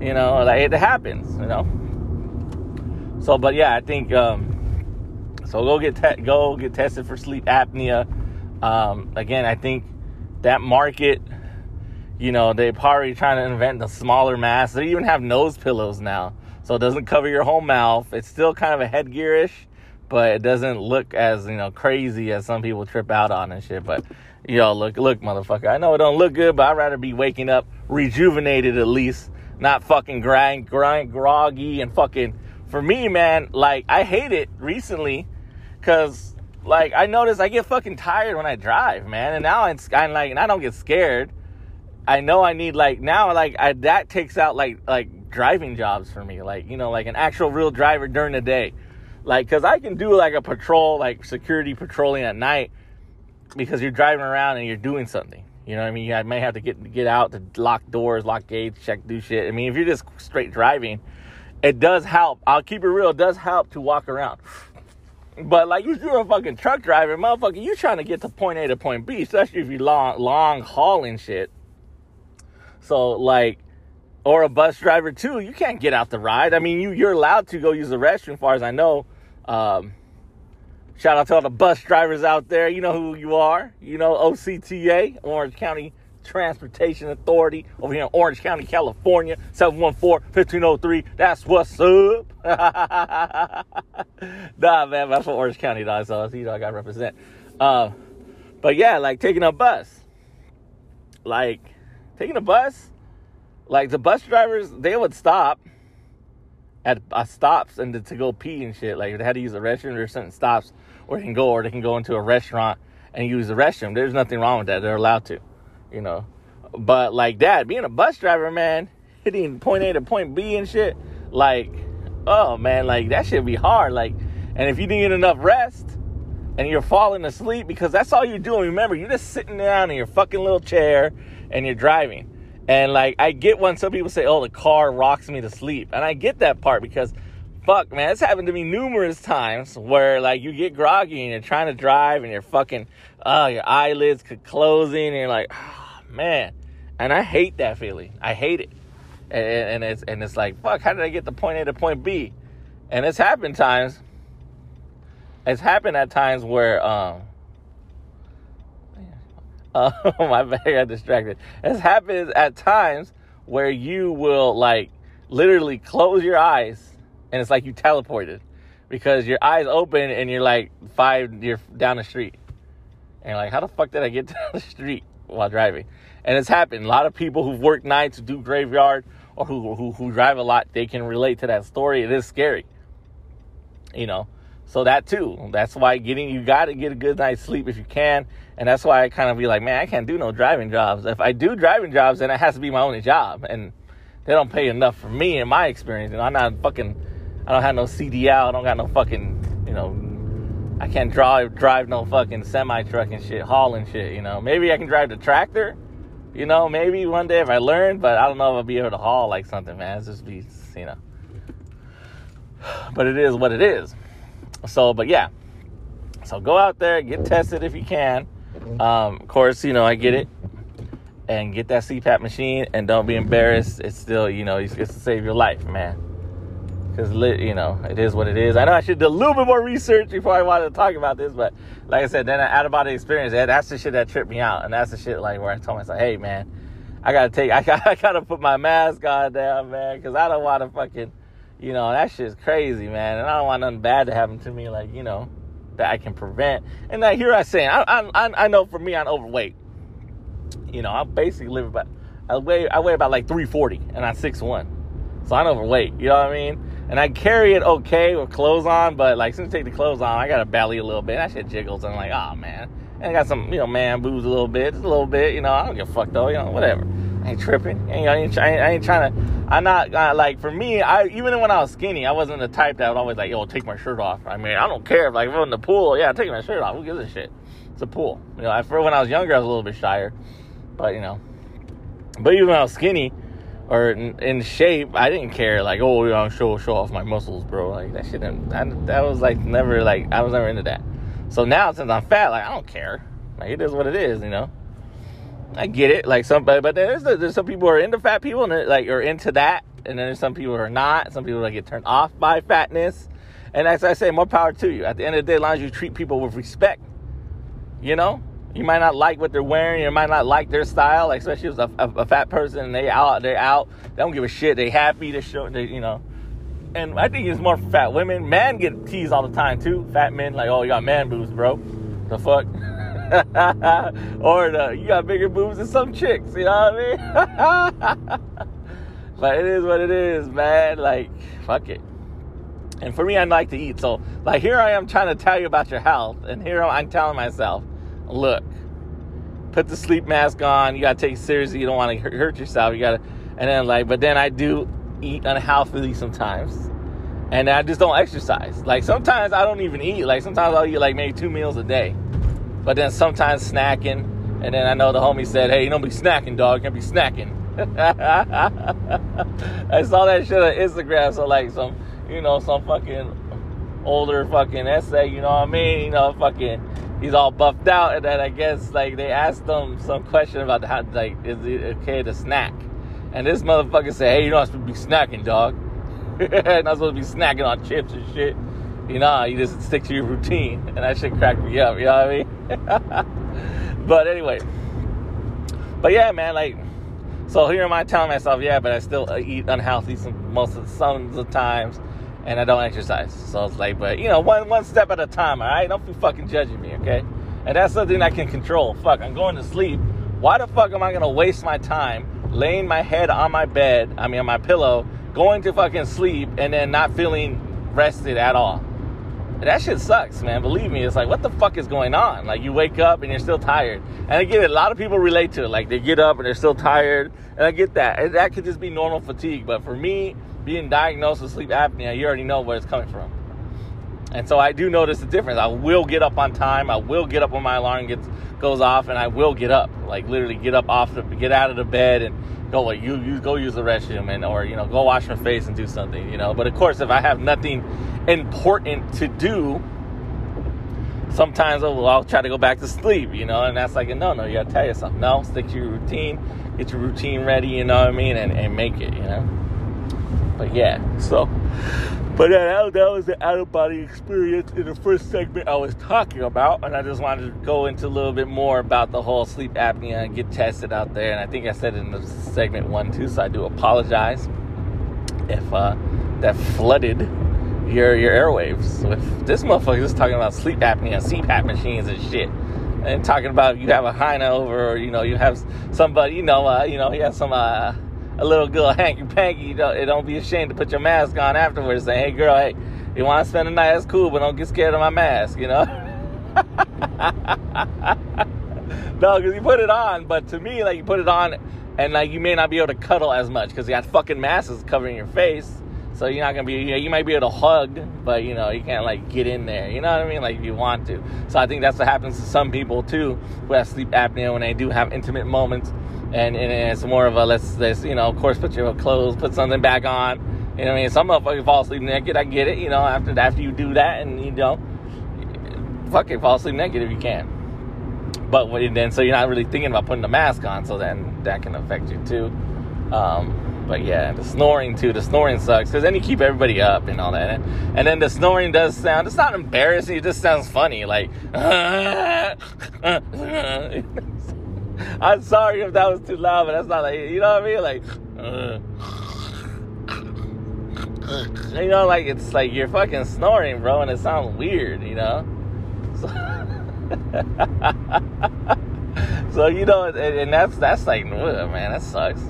You know, like, it happens, you know? So, but yeah, I think, um, so go get, te- go get tested for sleep apnea. Um, again, I think that market, you know, they're probably trying to invent the smaller mask. They even have nose pillows now. So it doesn't cover your whole mouth. It's still kind of a headgearish, but it doesn't look as, you know, crazy as some people trip out on and shit. But yo, look, look, motherfucker. I know it don't look good, but I'd rather be waking up rejuvenated at least, not fucking grind, grind, groggy and fucking. For me, man, like I hate it recently, cause like I notice I get fucking tired when I drive, man. And now kind of like, and I don't get scared I know I need like now like I, that takes out like like driving jobs for me, like you know like an actual real driver during the day, like because I can do like a patrol like security patrolling at night because you're driving around and you're doing something. You know what I mean? I may have to get get out to lock doors, lock gates, check, do shit. I mean, if you're just straight driving, it does help. I'll keep it real. It does help to walk around. But like if you're a fucking truck driver, motherfucker, you trying to get to point A to point B, especially if you long long hauling shit. So like, or a bus driver too, you can't get out the ride. I mean, you you're allowed to go use the restroom, far as I know. Um, Shout out to all the bus drivers out there. You know who you are. You know OCTA, Orange County Transportation Authority, over here in Orange County, California, 714-1503. That's what's up. nah, man, that's for Orange County, dog. So, you know, I got to represent. Uh, but yeah, like taking a bus. Like, taking a bus, like the bus drivers, they would stop at uh, stops and to, to, go pee and shit. Like they had to use a restroom, or certain stops where they can go, or they can go into a restaurant and use the restroom. There's nothing wrong with that. They're allowed to, you know. But like that, being a bus driver, man, hitting point A to point B and shit, like, oh man, like that should be hard. Like, and if you didn't get enough rest and you're falling asleep because that's all you're doing. Remember, you're just sitting down in your fucking little chair and you're driving and like I get when some people say, "Oh, the car rocks me to sleep," and I get that part because, fuck, man, it's happened to me numerous times where like you get groggy and you're trying to drive and you're fucking, oh, your eyelids closing and you're like, man, and I hate that feeling. I hate it, and, and it's and it's like, fuck, how did I get the point A to point B? And it's happened times. It's happened at times where um uh, my bad, I got distracted. It's happened at times where you will like literally close your eyes and it's like you teleported because your eyes open and you're like five, you're down the street. And like, how the fuck did I get down the street while driving? And it's happened. A lot of people who've worked nights, do graveyard, or who, who, who drive a lot, they can relate to that story. It is scary. You know, so that too. That's why getting you got to get a good night's sleep if you can, and that's why I kind of be like, man, I can't do no driving jobs. If I do driving jobs, then it has to be my only job, and they don't pay enough for me in my experience. You know, I'm not fucking. I don't have no CDL. I don't got no fucking. You know, I can't drive drive no fucking semi truck and shit, hauling shit. You know, maybe I can drive the tractor. You know, maybe one day if I learn, but I don't know if I'll be able to haul like something, man. It's just be, you know. But it is what it is. So, but yeah. So go out there, get tested if you can. Um, of course, you know, I get it. And get that CPAP machine and don't be embarrassed. It's still, you know, it's to save your life, man. Because, you know, it is what it is. I know I should do a little bit more research before I wanted to talk about this, but like I said, then I out of body experience, that's the shit that tripped me out. And that's the shit, like, where I told myself, hey, man, I gotta take, I gotta, I gotta put my mask on down, man, because I don't want to fucking you know, that shit's crazy, man. And I don't want nothing bad to happen to me, like, you know, that I can prevent. And now here I say, I, I, I know for me, I'm overweight. You know, I basically live about, I weigh, I weigh about like 340 and I'm 6'1. So I'm overweight, you know what I mean? And I carry it okay with clothes on, but like, since I take the clothes on, I got a belly a little bit. That shit jiggles. And I'm like, oh man. And I got some, you know, man boobs a little bit, just a little bit, you know, I don't give a fuck though, you know, whatever. I ain't tripping. I ain't, I ain't, I ain't trying to. I'm not uh, like for me. I even when I was skinny, I wasn't the type that would always like, yo, take my shirt off. I mean, I don't care if like if I'm in the pool, yeah, take my shirt off. Who gives a shit? It's a pool. You know, I, for when I was younger, I was a little bit shyer, but you know, but even when I was skinny or in, in shape, I didn't care. Like, oh, you know, show show off my muscles, bro. Like that shit. That, that was like never like I was never into that. So now since I'm fat, like I don't care. Like it is what it is, you know. I get it. Like some, but there's there's some people are into fat people and like are into that, and then there's some people are not. Some people that get turned off by fatness. And as I say, more power to you. At the end of the day, as long as you treat people with respect, you know, you might not like what they're wearing, you might not like their style, like especially as a, a, a, fat person and they out, they're out, they don't give a shit, they happy to show, they, you know. And I think it's more for fat women. Men get teased all the time too. Fat men like, oh, you got man boobs, bro. The fuck. or the, you got bigger boobs than some chicks, you know what I mean? but it is what it is, man. Like, fuck it. And for me, I like to eat. So, like, here I am trying to tell you about your health, and here I'm telling myself, look, put the sleep mask on. You gotta take it seriously. You don't want to hurt yourself. You gotta, and then like, but then I do eat unhealthily sometimes, and I just don't exercise. Like sometimes I don't even eat. Like sometimes I'll eat like maybe two meals a day, but then sometimes snacking. And then I know the homie said, "Hey, you don't be snacking, dog. You can't be snacking." I saw that shit on Instagram. So like some, you know, some fucking older fucking essay. You know what I mean? You know, fucking he's all buffed out, and then I guess like they asked him some question about how like is it okay to snack, and this motherfucker said, "Hey, you're not supposed to be snacking, dog. not supposed to be snacking on chips and shit. You know, you just stick to your routine." And that shit cracked me up. You know what I mean? but anyway, but yeah, man, like. So here am I telling myself, yeah, but I still uh, eat unhealthy some, most of the, some of the times and I don't exercise. So it's like, but you know, one one step at a time. All right, don't be fucking judging me, okay? And that's something I can control. Fuck, I'm going to sleep. Why the fuck am I gonna waste my time laying my head on my bed? I mean, on my pillow, going to fucking sleep, and then not feeling rested at all? That shit sucks, man. Believe me, it's like, what the fuck is going on? Like, you wake up and you're still tired. And I get it, a lot of people relate to it. Like, they get up and they're still tired. And I get that. And that could just be normal fatigue. But for me, being diagnosed with sleep apnea, you already know where it's coming from. And so I do notice the difference. I will get up on time. I will get up when my alarm gets goes off, and I will get up. Like literally, get up off the, get out of the bed and go. Like you, you go use the restroom and or you know go wash my face and do something. You know. But of course, if I have nothing important to do, sometimes oh, I'll, I'll try to go back to sleep. You know, and that's like no, no. You gotta tell yourself no. Stick to your routine. Get your routine ready. You know what I mean, and, and make it. You know. But yeah, so, but that, that was the out of body experience in the first segment I was talking about. And I just wanted to go into a little bit more about the whole sleep apnea and get tested out there. And I think I said in the segment one too, so I do apologize if uh, that flooded your your airwaves. If this motherfucker is talking about sleep apnea, CPAP machines and shit. And talking about you have a hyena over, or you know, you have somebody, you know, uh, you know, he has some uh, a little girl hanky panky, don't, don't be ashamed to put your mask on afterwards. Say, hey girl, hey, you want to spend the night? That's cool, but don't get scared of my mask, you know. no, because you put it on, but to me, like you put it on, and like you may not be able to cuddle as much because you got fucking masks covering your face. So you're not gonna be, you, know, you might be able to hug, but you know, you can't like get in there. You know what I mean? Like if you want to. So I think that's what happens to some people too who have sleep apnea when they do have intimate moments. And, and it's more of a let's let's you know of course put your clothes put something back on. You know what I mean? Some motherfuckers fall asleep naked. I get it you know after after you do that and you know fucking fall asleep naked if you can. But then so you're not really thinking about putting the mask on so then that can affect you too. Um, but yeah, the snoring too. The snoring sucks because then you keep everybody up and all that. And then the snoring does sound. It's not embarrassing. It just sounds funny. Like. I'm sorry if that was too loud, but that's not like you know what I mean. Like, you know, like it's like you're fucking snoring, bro, and it sounds weird, you know. So, so you know, and, and, that's that's like, man, that sucks.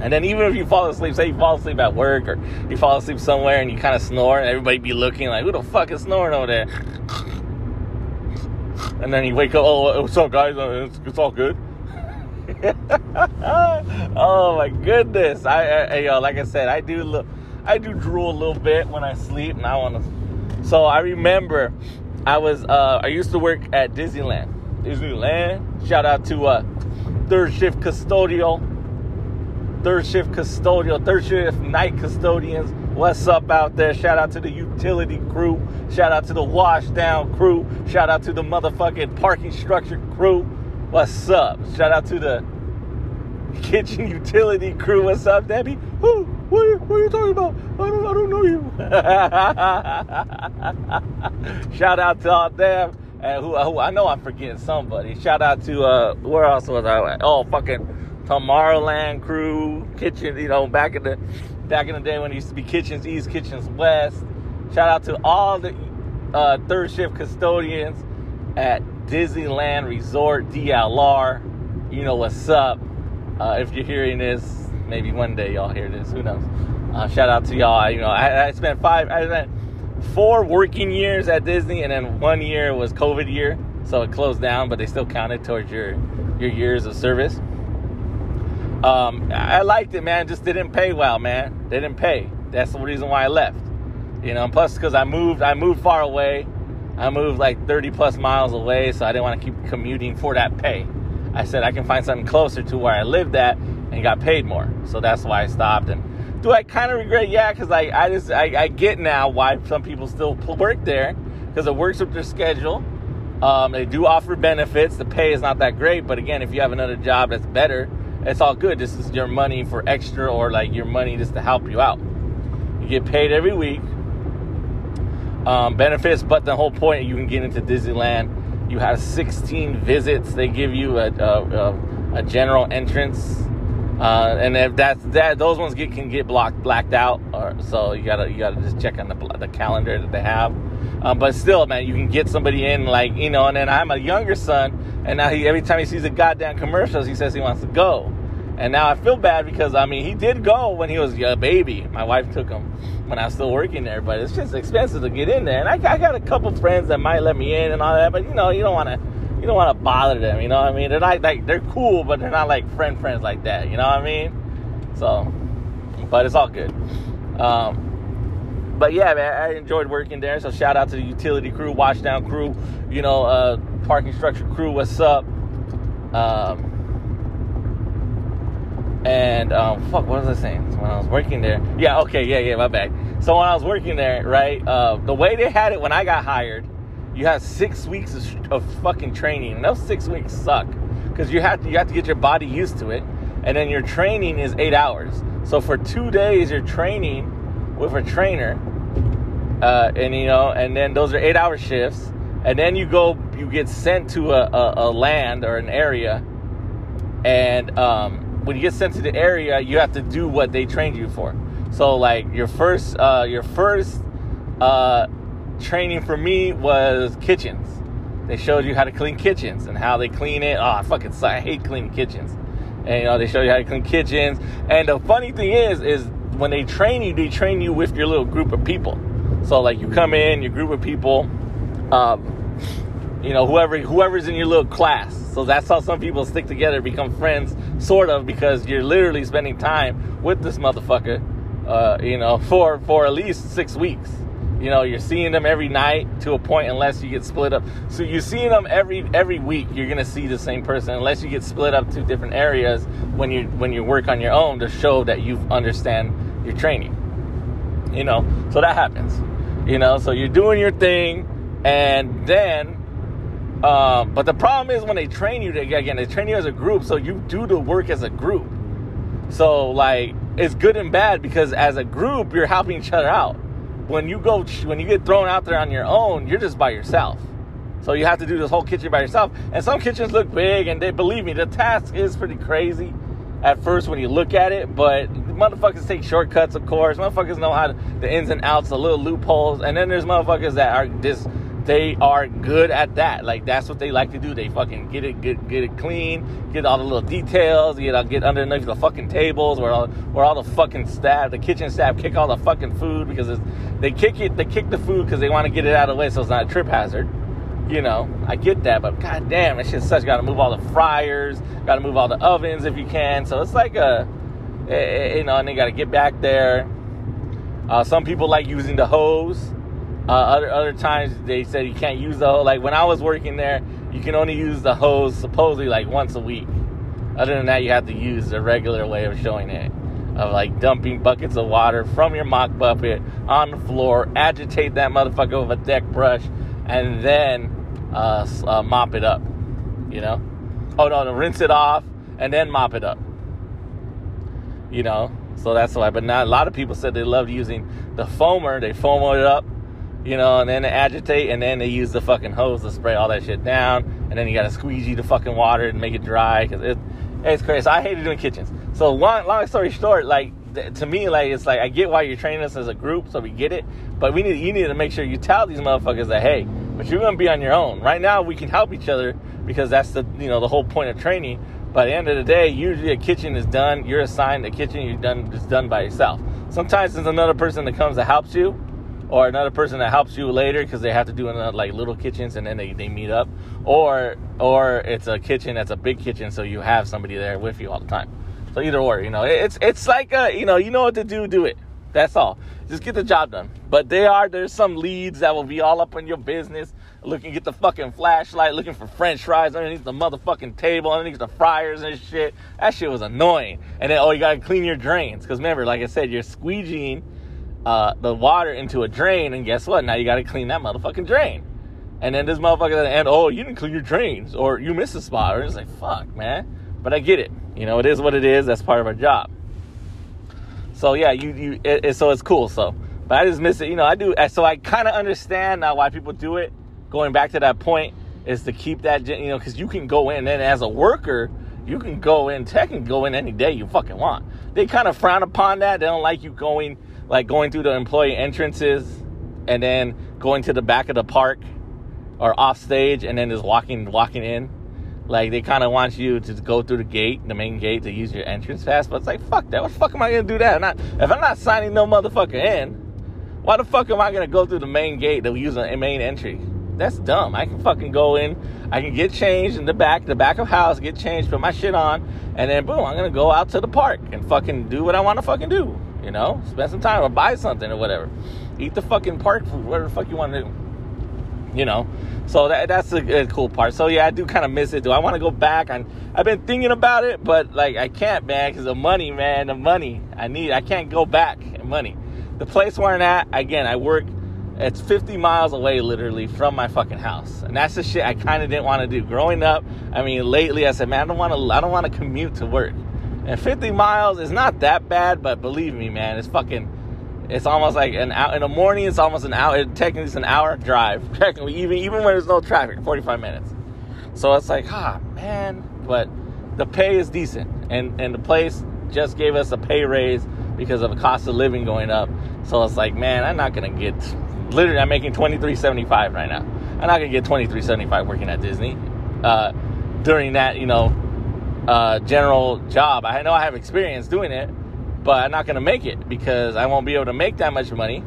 And then even if you fall asleep, say you fall asleep at work or you fall asleep somewhere and you kind of snore, and everybody be looking like, who the fuck is snoring over there? and then you wake up, oh, what's up, guys? Uh, it's, it's all good. oh my goodness! I, I, yo, like I said, I do look, I do drool a little bit when I sleep, and I want to. So I remember, I was, uh, I used to work at Disneyland. Disneyland. Shout out to uh, third shift custodial, third shift custodial, third shift night custodians What's up out there? Shout out to the utility crew. Shout out to the wash down crew. Shout out to the motherfucking parking structure crew. What's up? Shout out to the kitchen utility crew. What's up, Debbie? Who? What are, you, what are you talking about? I don't, I don't know you. Shout out to all them. And who, who I know I'm forgetting somebody. Shout out to uh where else was I? Oh fucking Tomorrowland crew, kitchen, you know, back in the back in the day when it used to be kitchens east, kitchens west. Shout out to all the uh, third shift custodians at Disneyland Resort DLR. You know what's up. Uh, if you're hearing this, maybe one day y'all hear this. Who knows? Uh, shout out to y'all. You know, I, I spent five, I spent four working years at Disney, and then one year was COVID year, so it closed down, but they still counted towards your your years of service. Um, I liked it, man. Just didn't pay well, man. They didn't pay. That's the reason why I left. You know, plus because I moved, I moved far away. I moved like 30 plus miles away, so I didn't want to keep commuting for that pay. I said I can find something closer to where I lived at and got paid more. So that's why I stopped. And do I kind of regret? Yeah, because I, I just I, I, get now why some people still work there because it works with their schedule. Um, they do offer benefits. The pay is not that great, but again, if you have another job that's better, it's all good. This is your money for extra or like your money just to help you out. You get paid every week. Um, benefits, but the whole point you can get into Disneyland. You have 16 visits. They give you a, a, a general entrance, uh, and if that's that, those ones get, can get blocked, blacked out. Or, so you gotta you gotta just check on the, the calendar that they have. Um, but still, man, you can get somebody in, like you know. And then I'm a younger son, and now he every time he sees a goddamn commercials, he says he wants to go. And now I feel bad because I mean he did go when he was a baby. My wife took him when I was still working there, but it's just expensive to get in there. And I, I got a couple friends that might let me in and all that, but you know you don't want to you don't want to bother them. You know what I mean? They're not like they're cool, but they're not like friend friends like that. You know what I mean? So, but it's all good. Um, but yeah, man, I enjoyed working there. So shout out to the utility crew, washdown crew, you know, uh, parking structure crew. What's up? Um, and um, fuck, what was I saying? When I was working there, yeah, okay, yeah, yeah, my bad. So when I was working there, right, uh, the way they had it when I got hired, you had six weeks of, of fucking training, and those six weeks suck because you have to you have to get your body used to it, and then your training is eight hours. So for two days, you're training with a trainer, uh, and you know, and then those are eight hour shifts, and then you go, you get sent to a, a, a land or an area, and um, when you get sent to the area, you have to do what they trained you for. So like your first uh, your first uh, training for me was kitchens. They showed you how to clean kitchens and how they clean it. Oh, I fucking suck. I hate cleaning kitchens. And you know they show you how to clean kitchens. And the funny thing is, is when they train you, they train you with your little group of people. So like you come in, your group of people, um, you know whoever whoever's in your little class so that's how some people stick together, become friends, sort of, because you're literally spending time with this motherfucker, uh, you know, for for at least six weeks. You know, you're seeing them every night to a point, unless you get split up. So you're seeing them every every week. You're gonna see the same person, unless you get split up to different areas when you when you work on your own to show that you understand your training. You know, so that happens. You know, so you're doing your thing, and then um, but the problem is when they train you, they, again, they train you as a group, so you do the work as a group. So, like, it's good and bad because as a group, you're helping each other out. When you go, when you get thrown out there on your own, you're just by yourself. So you have to do this whole kitchen by yourself. And some kitchens look big, and they believe me, the task is pretty crazy at first when you look at it. But motherfuckers take shortcuts, of course. Motherfuckers know how to, the ins and outs, the little loopholes. And then there's motherfuckers that are just they are good at that. Like that's what they like to do. They fucking get it, get get it clean, get all the little details, get get underneath the fucking tables where all where all the fucking staff, the kitchen staff, kick all the fucking food because they kick it, they kick the food because they want to get it out of the way so it's not a trip hazard. You know, I get that, but god damn, it's just such. Got to move all the fryers, got to move all the ovens if you can. So it's like a, eh, eh, you know, and they got to get back there. Uh, some people like using the hose uh, other other times they said you can't use the hose. Like when I was working there, you can only use the hose supposedly like once a week. Other than that, you have to use the regular way of showing it, of like dumping buckets of water from your mop bucket on the floor, agitate that motherfucker with a deck brush, and then uh, uh, mop it up. You know? Oh no, no, rinse it off and then mop it up. You know? So that's why. But now a lot of people said they loved using the foamer. They foam it up you know, and then they agitate, and then they use the fucking hose to spray all that shit down, and then you gotta squeegee the fucking water and make it dry because it, it's crazy. So I hated doing kitchens. So long, long story short, like to me, like it's like I get why you're training us as a group, so we get it, but we need you need to make sure you tell these motherfuckers that hey, but you're gonna be on your own. Right now, we can help each other because that's the you know the whole point of training. By the end of the day, usually a kitchen is done. You're assigned a kitchen. You're done. It's done by yourself. Sometimes there's another person that comes that helps you, or another person that helps you later because they have to do like little kitchens and then they, they meet up or or it's a kitchen that's a big kitchen, so you have somebody there with you all the time. So either or, you know, it's it's like a, you know, you know what to do, do it. That's all. Just get the job done. But they are there's some leads that will be all up in your business, looking get the fucking flashlight, looking for French fries underneath the motherfucking table, underneath the fryers and shit. That shit was annoying. And then oh, you gotta clean your drains because remember, like I said, you're squeegeeing uh, the water into a drain, and guess what? Now you gotta clean that motherfucking drain. And then this motherfucker at end, oh, you didn't clean your drains, or you missed a spot, or it's like fuck, man. But I get it. You know, it is what it is. That's part of our job. So yeah, you you it, it, so it's cool. So, but I just miss it. You know, I do. So I kind of understand now why people do it. Going back to that point is to keep that. You know, because you can go in and as a worker, you can go in. Tech can go in any day you fucking want. They kind of frown upon that. They don't like you going like going through the employee entrances and then going to the back of the park or off stage and then just walking walking in like they kind of want you to go through the gate, the main gate, to use your entrance pass. But it's like fuck that. What the fuck am I gonna do that? I'm not, if I'm not signing no motherfucker in, why the fuck am I gonna go through the main gate to use a main entry? That's dumb. I can fucking go in. I can get changed in the back, the back of house, get changed, put my shit on, and then boom, I'm gonna go out to the park and fucking do what I want to fucking do. You know, spend some time or buy something or whatever. Eat the fucking park food, whatever the fuck you want to do you know. So that that's a, a cool part. So yeah, I do kind of miss it. Do I want to go back? And I've been thinking about it, but like I can't, man, because the money, man, the money. I need. I can't go back. Money. The place where I'm at, again, I work. It's 50 miles away, literally, from my fucking house, and that's the shit I kind of didn't want to do. Growing up, I mean, lately, I said, man, I don't want to. I don't want to commute to work. And 50 miles is not that bad, but believe me, man, it's fucking it's almost like an hour in the morning. It's almost an hour. It technically, it's an hour drive. Technically, even even when there's no traffic, 45 minutes. So it's like, ah, man. But the pay is decent, and and the place just gave us a pay raise because of the cost of living going up. So it's like, man, I'm not gonna get. Literally, I'm making 23.75 right now. I'm not gonna get 23.75 working at Disney. Uh, during that, you know, uh, general job, I know I have experience doing it but I'm not going to make it because I won't be able to make that much money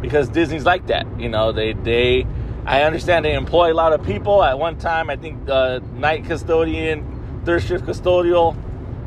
because Disney's like that. You know, they they I understand they employ a lot of people. At one time, I think the night custodian, third shift custodial,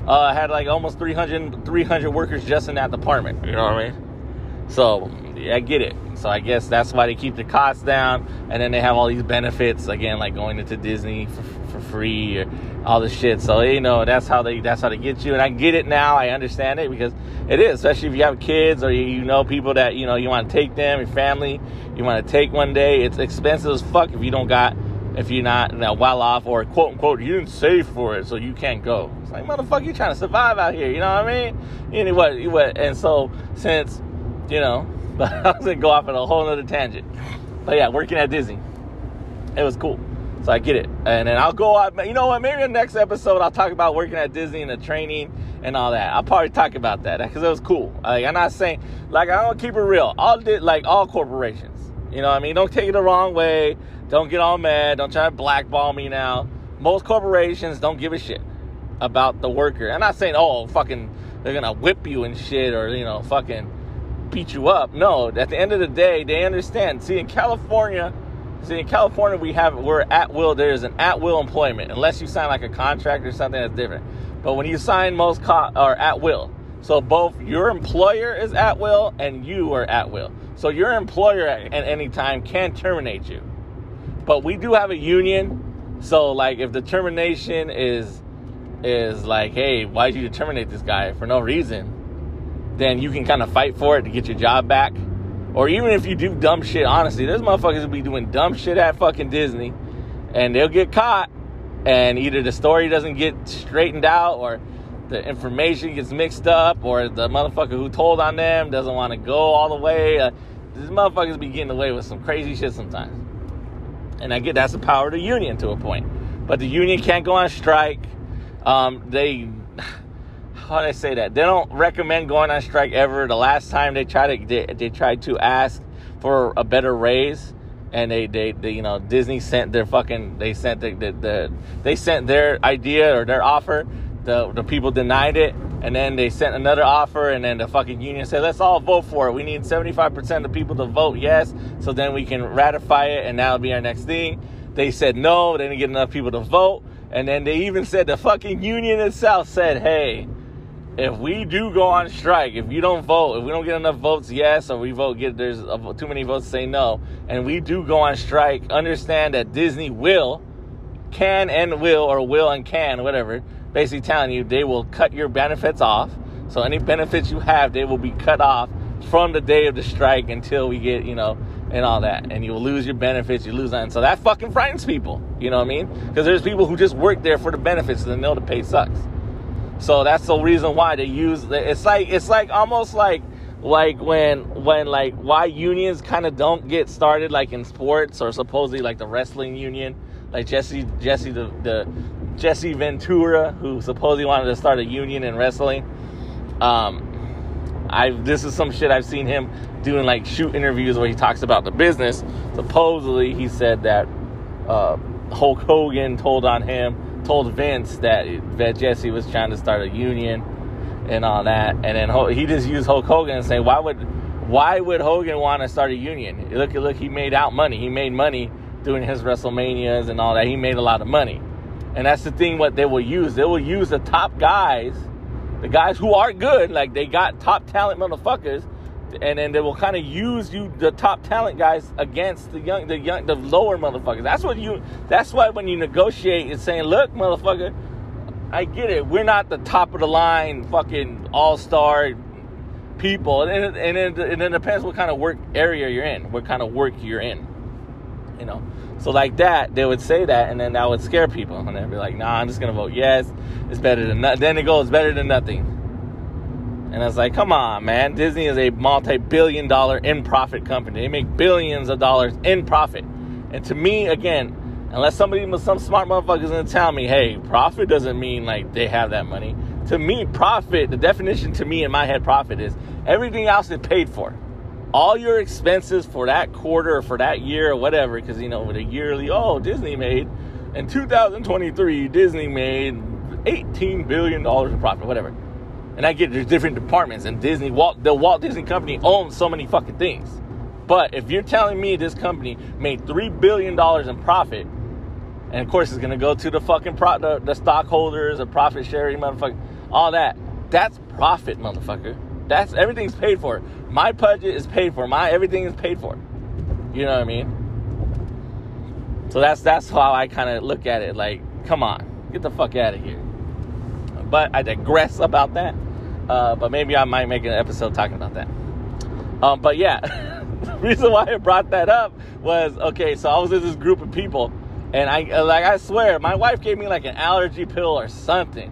uh, had like almost 300, 300 workers just in that department. You know what I mean? So yeah, I get it. So I guess that's why they keep the costs down, and then they have all these benefits again, like going into Disney for, free or all this shit. So you know that's how they that's how they get you, and I get it now. I understand it because it is, especially if you have kids or you, you know people that you know you want to take them, your family, you want to take one day. It's expensive as fuck if you don't got if you're not you know, well off or quote unquote you didn't save for it so you can't go. It's like motherfucker, you trying to survive out here. You know what I mean? Anyway, and so since you know but I was gonna go off on a whole other tangent. But yeah, working at Disney, it was cool. So I get it, and then I'll go out. You know what? Maybe the next episode I'll talk about working at Disney and the training and all that. I'll probably talk about that because it was cool. Like I'm not saying like I don't keep it real. All did like all corporations. You know what I mean? Don't take it the wrong way. Don't get all mad. Don't try to blackball me now. Most corporations don't give a shit about the worker. I'm not saying oh fucking they're gonna whip you and shit or you know fucking beat you up. No, at the end of the day, they understand. See, in California, see in California we have we're at will. There is an at will employment unless you sign like a contract or something that's different. But when you sign most co- or at will, so both your employer is at will and you are at will. So your employer at any time can terminate you. But we do have a union. So like if the termination is is like, hey, why did you terminate this guy for no reason? then you can kind of fight for it to get your job back. Or even if you do dumb shit, honestly, those motherfuckers will be doing dumb shit at fucking Disney and they'll get caught and either the story doesn't get straightened out or the information gets mixed up or the motherfucker who told on them doesn't want to go all the way. Uh, these motherfuckers be getting away with some crazy shit sometimes. And I get that's the power of the union to a point. But the union can't go on strike. Um, they how I say that? They don't recommend going on strike ever. The last time they tried to they, they tried to ask for a better raise, and they, they, they you know Disney sent their fucking they sent the, the, the they sent their idea or their offer. The the people denied it, and then they sent another offer, and then the fucking union said, "Let's all vote for it. We need seventy five percent of the people to vote yes, so then we can ratify it, and that'll be our next thing." they said no, they didn't get enough people to vote. And then they even said the fucking union itself said, hey, if we do go on strike, if you don't vote, if we don't get enough votes yes, or we vote get there's too many votes say no, and we do go on strike, understand that Disney will, can and will, or will and can, whatever, basically telling you they will cut your benefits off. So any benefits you have, they will be cut off from the day of the strike until we get, you know, and all that. And you'll lose your benefits, you lose that. And so that fucking frightens people. You know what I mean? Because there's people who just work there for the benefits and they know the pay sucks. So that's the reason why they use it's like it's like almost like like when when like why unions kind of don't get started like in sports or supposedly like the wrestling union. Like Jesse Jesse the, the Jesse Ventura who supposedly wanted to start a union in wrestling. Um I this is some shit I've seen him doing like shoot interviews where he talks about the business. Supposedly he said that uh, Hulk Hogan told on him told Vince that that Jesse was trying to start a union and all that, and then he just used Hulk Hogan and say, why would why would Hogan want to start a union? Look, look, he made out money. He made money doing his WrestleManias and all that. He made a lot of money, and that's the thing. What they will use, they will use the top guys, the guys who are good, like they got top talent motherfuckers, and then they will kind of use you the top talent guys against the young the young the lower motherfuckers. That's what you that's why when you negotiate it's saying look motherfucker i get it. We're not the top of the line fucking all-star people. And, then, and, it, and it depends what kind of work area you're in what kind of work you're in you know? So like that they would say that and then that would scare people and they'd be like nah i'm just gonna vote yes. It's better than nothing then it goes better than nothing and I was like, come on, man. Disney is a multi billion dollar in profit company. They make billions of dollars in profit. And to me, again, unless somebody, some smart motherfucker's to tell me, hey, profit doesn't mean like they have that money. To me, profit, the definition to me in my head, profit is everything else is paid for. All your expenses for that quarter or for that year or whatever, because, you know, with a yearly, oh, Disney made, in 2023, Disney made $18 billion in profit, whatever and I get there's different departments, and Disney, Walt, the Walt Disney Company owns so many fucking things. But if you're telling me this company made three billion dollars in profit, and of course it's gonna go to the fucking pro, the, the stockholders, a profit sharing, motherfucker, all that, that's profit, motherfucker. That's everything's paid for. My budget is paid for. My everything is paid for. You know what I mean? So that's that's how I kind of look at it. Like, come on, get the fuck out of here. But I digress about that. Uh, but maybe I might make an episode talking about that. Um, but yeah, the reason why I brought that up was okay. So I was in this group of people, and I like I swear, my wife gave me like an allergy pill or something,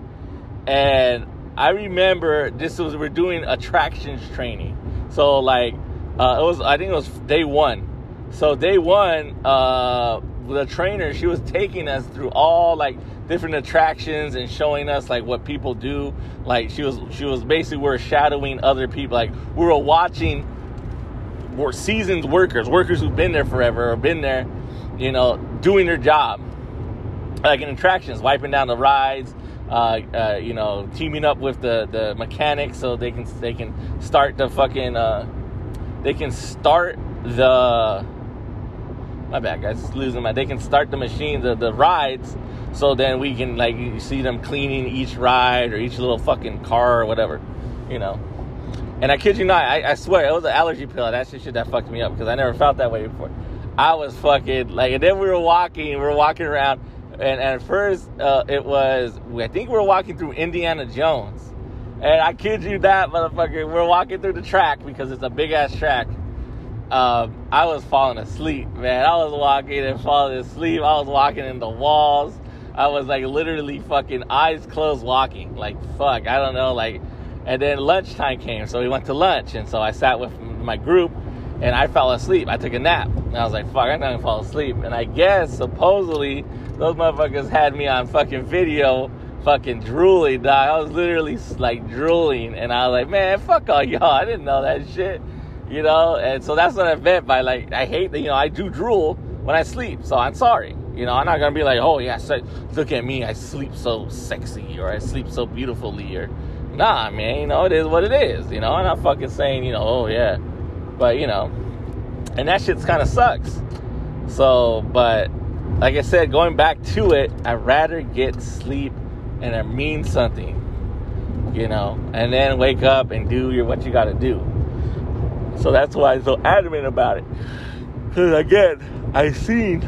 and I remember this was we're doing attractions training. So like uh, it was I think it was day one. So day one, uh, the trainer she was taking us through all like different attractions and showing us like what people do. Like she was she was basically we are shadowing other people. Like we were watching were seasoned workers, workers who've been there forever or been there, you know, doing their job. Like in attractions, wiping down the rides, uh, uh, you know, teaming up with the, the mechanics so they can they can start the fucking uh, they can start the my bad guys losing my they can start the machines the, the rides so then we can like see them cleaning each ride or each little fucking car or whatever, you know. And I kid you not, I, I swear it was an allergy pill. That's the shit that fucked me up because I never felt that way before. I was fucking like, and then we were walking, we were walking around, and, and at first uh, it was, I think we were walking through Indiana Jones. And I kid you that, motherfucker, we're walking through the track because it's a big ass track. Um, I was falling asleep, man. I was walking and falling asleep. I was walking in the walls. I was like literally fucking eyes closed walking. Like, fuck, I don't know. Like, and then lunchtime came. So we went to lunch. And so I sat with my group and I fell asleep. I took a nap. And I was like, fuck, I'm not gonna fall asleep. And I guess supposedly those motherfuckers had me on fucking video fucking drooling, dog. I was literally like drooling. And I was like, man, fuck all y'all. I didn't know that shit. You know? And so that's what I meant by like, I hate that, you know, I do drool when I sleep. So I'm sorry. You know, I'm not gonna be like, oh yeah, so, look at me, I sleep so sexy or I sleep so beautifully or nah, man. You know, it is what it is. You know, I'm not fucking saying, you know, oh yeah, but you know, and that shit's kind of sucks. So, but like I said, going back to it, I'd rather get sleep and it means something, you know, and then wake up and do your what you got to do. So that's why I'm so adamant about it. Because again, I seen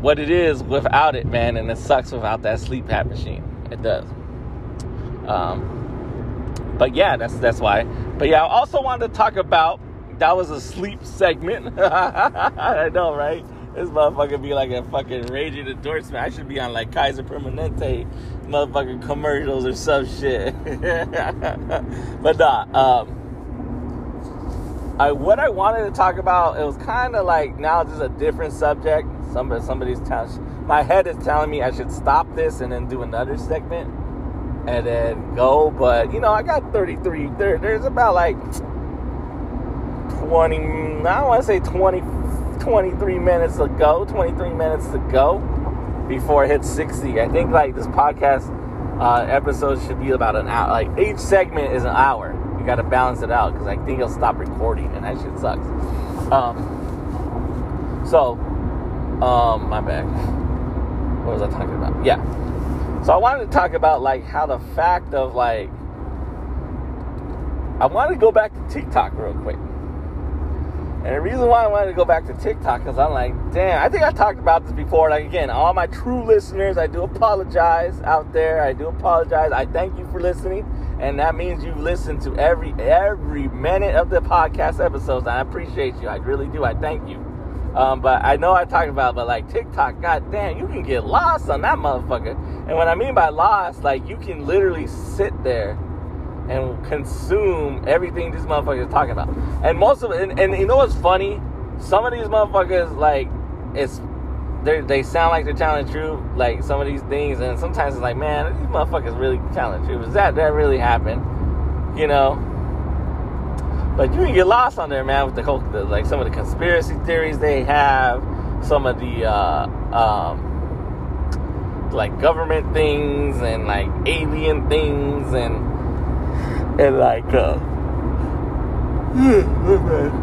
what it is without it, man, and it sucks without that CPAP machine. It does. Um, but yeah, that's that's why. But yeah, I also wanted to talk about that was a sleep segment. I know, right? This motherfucker be like a fucking raging endorsement. I should be on like Kaiser Permanente motherfucking commercials or some shit. but nah, um, I what I wanted to talk about, it was kind of like now just a different subject. Somebody somebody's telling my head is telling me I should stop this and then do another segment and then go. But you know, I got 33. There, there's about like 20. I don't want to say 20, 23 minutes to go. 23 minutes to go before it hits 60. I think like this podcast uh, episode should be about an hour. Like each segment is an hour got to balance it out because I think he'll stop recording and that shit sucks. Um, so, um, my bad. What was I talking about? Yeah. So I wanted to talk about like how the fact of like I wanted to go back to TikTok real quick. And the reason why I wanted to go back to TikTok is I'm like, damn, I think I talked about this before. Like, again, all my true listeners, I do apologize out there. I do apologize. I thank you for listening and that means you've listened to every every minute of the podcast episodes. I appreciate you. I really do. I thank you. Um, but I know I talked about, but like TikTok, god damn, you can get lost on that motherfucker. And what I mean by lost, like you can literally sit there and consume everything these motherfuckers talking about. And most of it, and, and you know what's funny? Some of these motherfuckers, like, it's they sound like they're telling the truth, like some of these things, and sometimes it's like, man, these motherfuckers really telling the truth. Is that that really happened? You know? But you can get lost on there, man, with the whole, the, like some of the conspiracy theories they have, some of the, uh, um, like government things and like alien things and, and like, uh,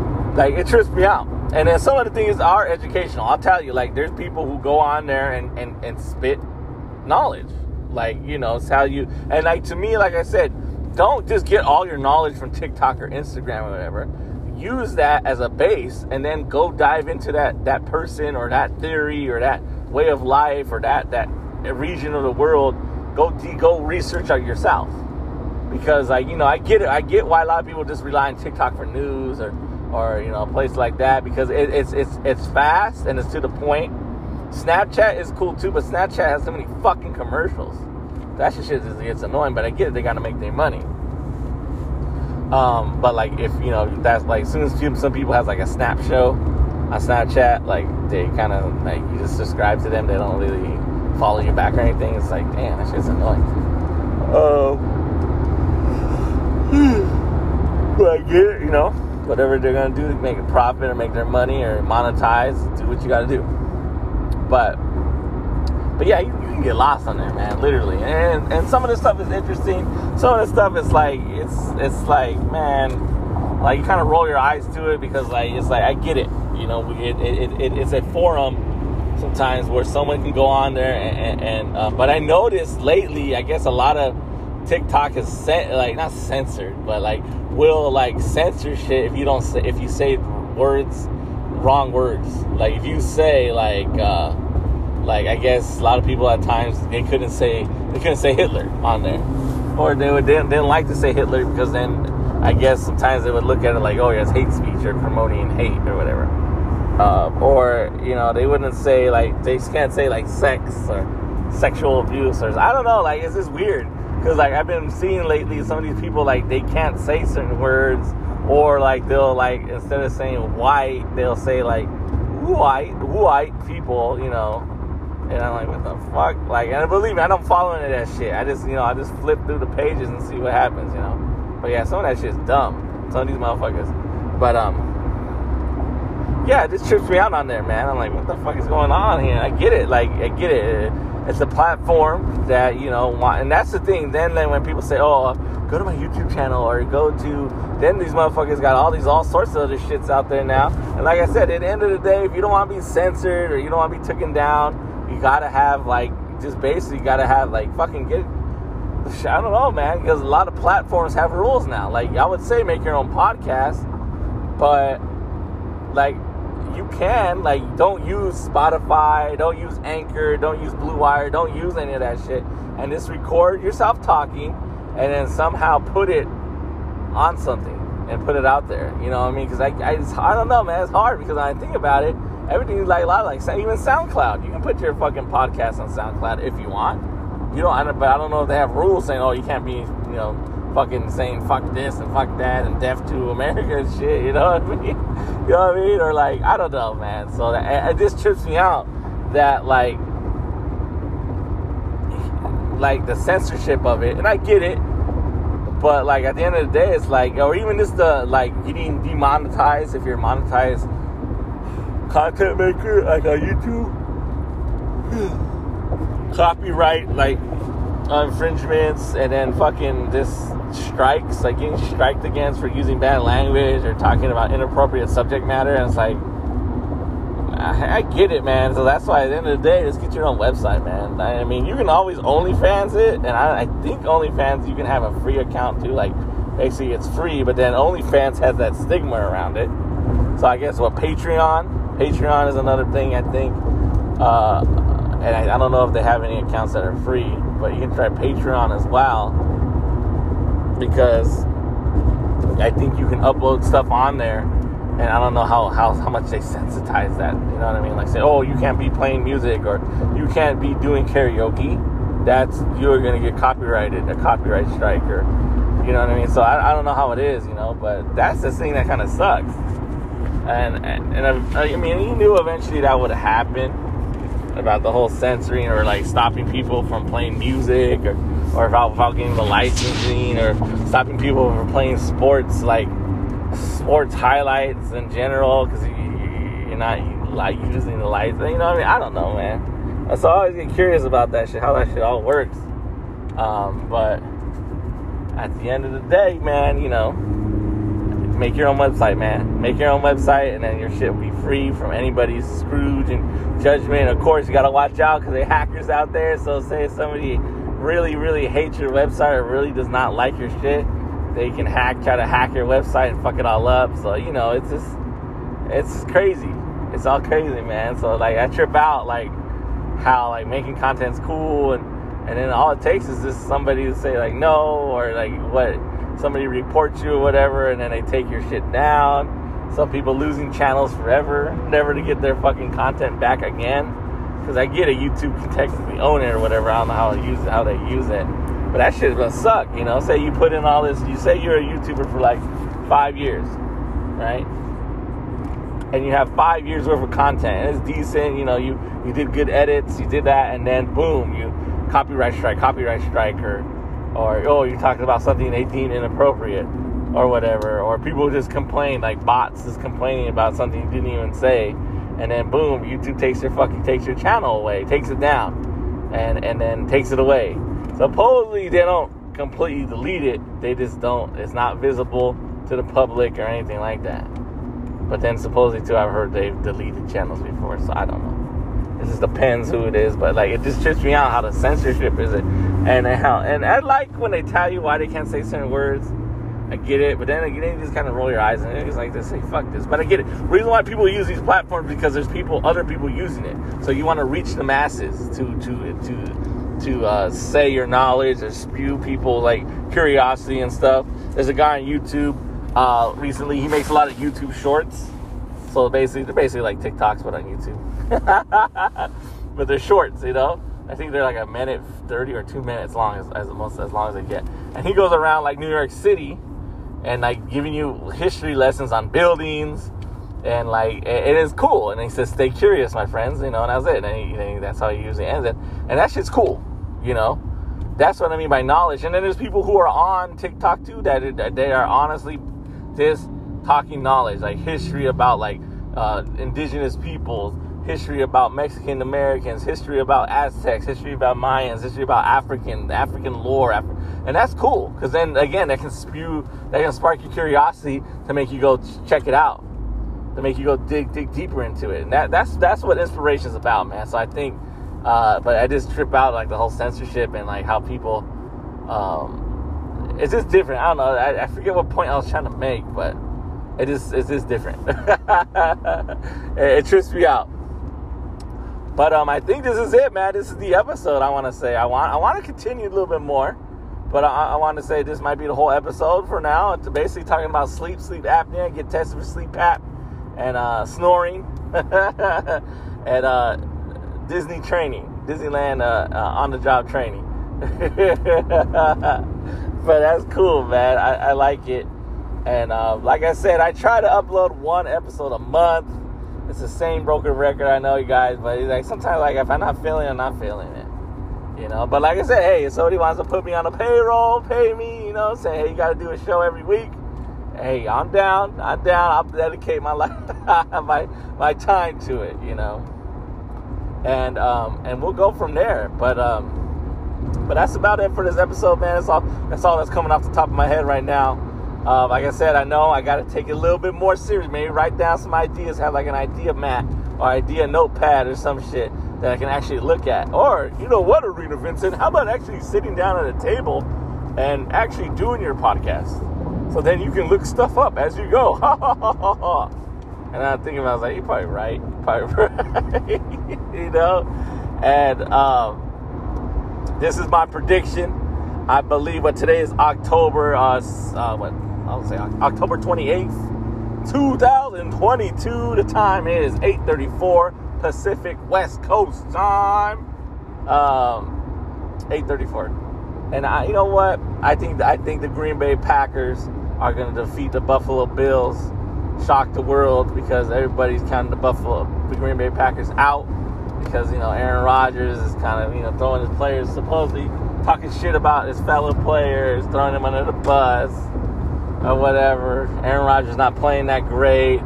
like it trips me out and then some of the things are educational. I'll tell you, like there's people who go on there and, and, and spit knowledge. Like, you know, it's how you and like to me, like I said, don't just get all your knowledge from TikTok or Instagram or whatever. Use that as a base and then go dive into that that person or that theory or that way of life or that that region of the world. Go go research out yourself. Because like, you know, I get it. I get why a lot of people just rely on TikTok for news or or you know a place like that because it, it's it's it's fast and it's to the point. Snapchat is cool too, but Snapchat has so many fucking commercials. That shit just gets annoying, but I get it. They gotta make their money. Um, but like if you know that's like as soon as some people has like a snap show on Snapchat, like they kind of like you just subscribe to them. They don't really follow you back or anything. It's like damn, that shit's annoying. Oh, uh, but I get it, you know whatever they're gonna do to make a profit or make their money or monetize, do what you gotta do. But but yeah, you, you, can get lost on there, man, literally. And and some of the stuff is interesting. Some of the stuff is like it's it's like man, like you kind of roll your eyes to it because like it's like I get it, you know. It, it, it it's a forum sometimes where someone can go on there and, and, and uh, but I noticed lately, I guess a lot of TikTok is set, like not censored, but like will like censor shit if you don't say if you say words wrong words. Like if you say like uh like I guess a lot of people at times they couldn't say they couldn't say Hitler on there, or they would didn't, didn't like to say Hitler because then I guess sometimes they would look at it like oh yeah it's hate speech or promoting hate or whatever, uh, or you know they wouldn't say like they can't say like sex or sexual abuse or I don't know like it's just weird because like I've been seeing lately, some of these people like they can't say certain words, or like they'll like instead of saying white, they'll say like white, white people, you know. And I'm like, what the fuck? Like, and believe me, I don't follow any of that shit. I just, you know, I just flip through the pages and see what happens, you know. But yeah, some of that shit's dumb. Some of these motherfuckers. But um, yeah, it just trips me out on there, man. I'm like, what the fuck is going on here? I get it, like, I get it it's a platform that you know want, and that's the thing then then when people say oh go to my youtube channel or go to then these motherfuckers got all these all sorts of other shits out there now and like i said at the end of the day if you don't want to be censored or you don't want to be taken down you gotta have like just basically gotta have like fucking get. I don't know, man, because a lot of platforms have rules now. Like I would say, make your own podcast, but like you can like don't use Spotify, don't use Anchor, don't use Blue Wire, don't use any of that shit, and just record yourself talking, and then somehow put it on something and put it out there. You know what I mean? Because I, I, I don't know, man. It's hard because I think about it, everything is like a lot like even SoundCloud. You can put your fucking podcast on SoundCloud if you want. You know, I don't, but I don't know if they have rules saying, oh, you can't be, you know, fucking saying fuck this and fuck that and deaf to America and shit. You know what I mean? you know what I mean? Or like, I don't know, man. So that, it just trips me out that like, like the censorship of it, and I get it but like at the end of the day, it's like, or even just the like getting demonetized if you're monetized content maker like on YouTube. Copyright like infringements and then fucking this strikes, like getting striked against for using bad language or talking about inappropriate subject matter, and it's like I, I, get it, man. So that's why at the end of the day, just get your own website, man. I, mean, you can always OnlyFans it, and I, I, think OnlyFans you can have a free account too. Like, basically, it's free, but then OnlyFans has that stigma around it. So I guess what Patreon? Patreon is another thing I think, uh, and I, I don't know if they have any accounts that are free, but you can try Patreon as well because I think you can upload stuff on there and I don't know how, how, how much they sensitize that. You know what I mean? Like say, oh, you can't be playing music or you can't be doing karaoke. That's you're gonna get copyrighted, a copyright strike, or you know what I mean. So I, I don't know how it is, you know, but that's the thing that kind of sucks. And and, and I, I mean, you knew eventually that would happen about the whole censoring or like stopping people from playing music or or about, about getting the licensing or stopping people from playing sports like sports highlights in general because you, are not like using the lights. You know what I mean? I don't know, man. So I always get curious about that shit, how that shit all works. Um, but at the end of the day, man, you know, make your own website, man. Make your own website, and then your shit will be free from anybody's scrooge and judgment. Of course, you gotta watch out because there hackers out there. So, say somebody really, really hates your website or really does not like your shit, they can hack, try to hack your website and fuck it all up. So you know, it's just, it's crazy. It's all crazy, man. So like, I trip out like how like making content's cool, and and then all it takes is just somebody to say like no, or like what somebody reports you or whatever, and then they take your shit down. Some people losing channels forever, never to get their fucking content back again. Because I get it, YouTube can technically own it or whatever. I don't know how, use, it, how they use it but that shit's gonna suck, you know. Say you put in all this, you say you're a YouTuber for like five years, right? And you have five years worth of content, and it's decent. You know, you you did good edits, you did that, and then boom, you copyright strike, copyright strike, or or oh, you're talking about something they deem inappropriate, or whatever, or people just complain like bots is complaining about something you didn't even say, and then boom, YouTube takes your fucking takes your channel away, takes it down, and and then takes it away supposedly they don't completely delete it. They just don't. It's not visible to the public or anything like that. But then supposedly too, I've heard they've deleted channels before, so I don't know. It just depends who it is, but like it just trips me out how the censorship is it, and how and I like when they tell you why they can't say certain words. I get it, but then again, you just kind of roll your eyes and it's like they say fuck this. But I get it. Reason why people use these platforms because there's people, other people using it. So you want to reach the masses to to to to uh, say your knowledge or spew people like curiosity and stuff. There's a guy on YouTube uh, recently. He makes a lot of YouTube shorts. So basically, they're basically like TikToks but on YouTube. but they're shorts, you know. I think they're like a minute thirty or two minutes long, as, as most as long as they get. And he goes around like New York City and like giving you history lessons on buildings and like it is cool. And he says, "Stay curious, my friends," you know, and that's it. And, he, and that's how he usually ends it. And that shit's cool. You know, that's what I mean by knowledge. And then there's people who are on TikTok too that they are honestly just talking knowledge, like history about like uh, indigenous peoples, history about Mexican Americans, history about Aztecs, history about Mayans, history about African African lore, Af- and that's cool because then again that can spew, that can spark your curiosity to make you go check it out, to make you go dig dig deeper into it, and that that's that's what inspiration is about, man. So I think Uh, but I just trip out like the whole censorship and like how people. Um, it's just different. I don't know. I, I forget what point I was trying to make, but it is it's just different. it, it trips me out. But um, I think this is it, man. This is the episode. I want to say I want I want to continue a little bit more, but I, I want to say this might be the whole episode for now. It's basically talking about sleep, sleep apnea, get tested for sleep ap, and uh, snoring, and uh, Disney training, Disneyland uh, uh on the job training. but that's cool, man. I, I like it, and uh, like I said, I try to upload one episode a month it's the same broken record. I know you guys, but it's like sometimes like if I'm not feeling I'm not feeling it. You know, but like I said, hey, if somebody wants to put me on a payroll, pay me, you know, say, hey, you got to do a show every week. Hey, I'm down. I'm down. I'll dedicate my life, my my time to it. You know, and um, and we'll go from there. But um, but that's about it for this episode, man. That's all. That's all that's coming off the top of my head right now. Uh, like I said, I know I got to take it a little bit more serious. Maybe write down some ideas, have like an idea map or idea notepad or some shit that I can actually look at. Or, you know what, Arena Vincent? How about actually sitting down at a table and actually doing your podcast? So then you can look stuff up as you go. and I'm thinking, I was like, you're probably right. You're probably right. you know? And um, this is my prediction. I believe what today is October, uh, uh what I would say October 28th, 2022. The time is 8:34 Pacific West Coast time. Um, 8:34. And I, you know what? I think I think the Green Bay Packers are going to defeat the Buffalo Bills, shock the world because everybody's counting the Buffalo, the Green Bay Packers out because you know Aaron Rodgers is kind of you know throwing his players supposedly talking shit about his fellow players, throwing them under the bus or whatever. Aaron Rodgers not playing that great.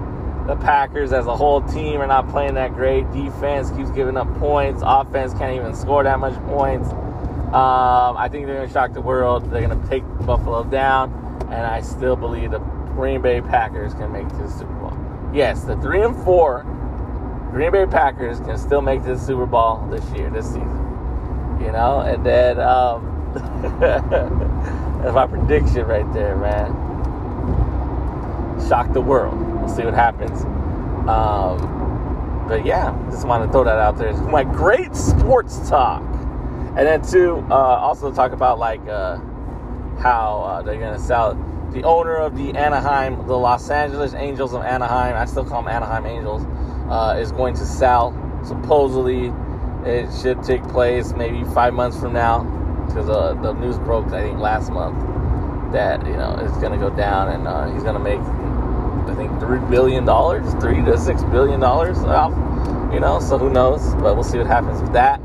The Packers as a whole team are not playing that great. Defense keeps giving up points. Offense can't even score that much points. Um, I think they're going to shock the world. They're going to take Buffalo down, and I still believe the Green Bay Packers can make the Super Bowl. Yes, the three and four Green Bay Packers can still make this Super Bowl this year, this season. You know, and then um, that's my prediction right there, man shock the world. We'll see what happens. Um, but yeah, just want to throw that out there. My great sports talk, and then to uh, also talk about like uh, how uh, they're gonna sell. The owner of the Anaheim, the Los Angeles Angels of Anaheim, I still call them Anaheim Angels, uh, is going to sell. Supposedly, it should take place maybe five months from now, because uh, the news broke I think last month that you know it's to go down, and uh, he's to make I think three billion dollars, three to six billion dollars off. You know, so who knows? But we'll see what happens with that.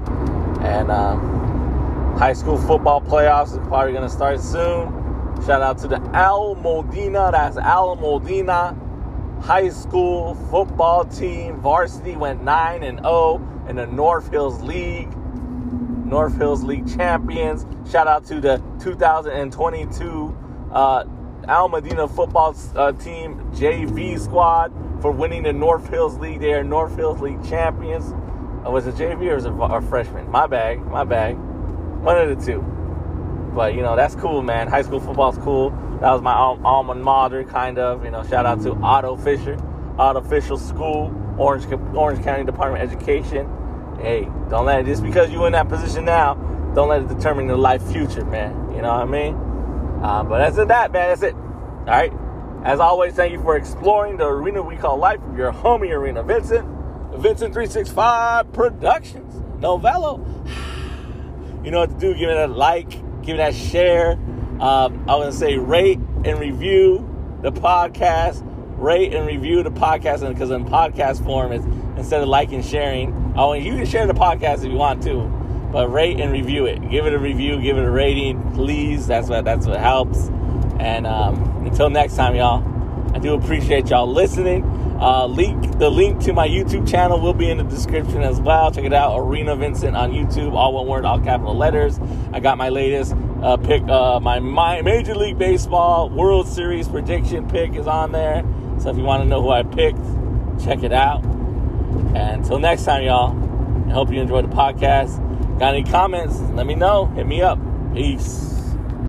And um, high school football playoffs is probably going to start soon. Shout out to the El Modena. That's El Modena high school football team. Varsity went nine and zero in the North Hills League. North Hills League champions. Shout out to the 2022 uh, El Modena football uh, team JV squad for winning the North Hills League. They are North Hills League champions. Uh, was it JV or was it a freshman? My bag, my bag. One of the two. But you know that's cool, man. High school football's cool. That was my alma mater, kind of. You know, shout out to Otto Fisher, Otto Fisher School, Orange Orange County Department of Education. Hey, don't let it just because you're in that position now, don't let it determine your life future, man. You know what I mean? Uh, but that's it, that, man. That's it. All right. As always, thank you for exploring the arena we call life. Your homie, Arena Vincent. Vincent 365 Productions. Novello. You know what to do. Give it a like. Give it a share. Um, I want to say rate and review the podcast. Rate and review the podcast because in podcast form, is instead of liking and sharing. want you to share the podcast if you want to but rate and review it. Give it a review, give it a rating, please. That's what that's what helps. And um, until next time, y'all. I do appreciate y'all listening. Uh, link the link to my YouTube channel will be in the description as well. Check it out, Arena Vincent on YouTube, all one word, all capital letters. I got my latest uh, pick, uh, my, my Major League Baseball World Series prediction pick is on there. So if you want to know who I picked, check it out. And until next time, y'all I hope you enjoyed the podcast. Got any comments? Let me know. Hit me up. Peace.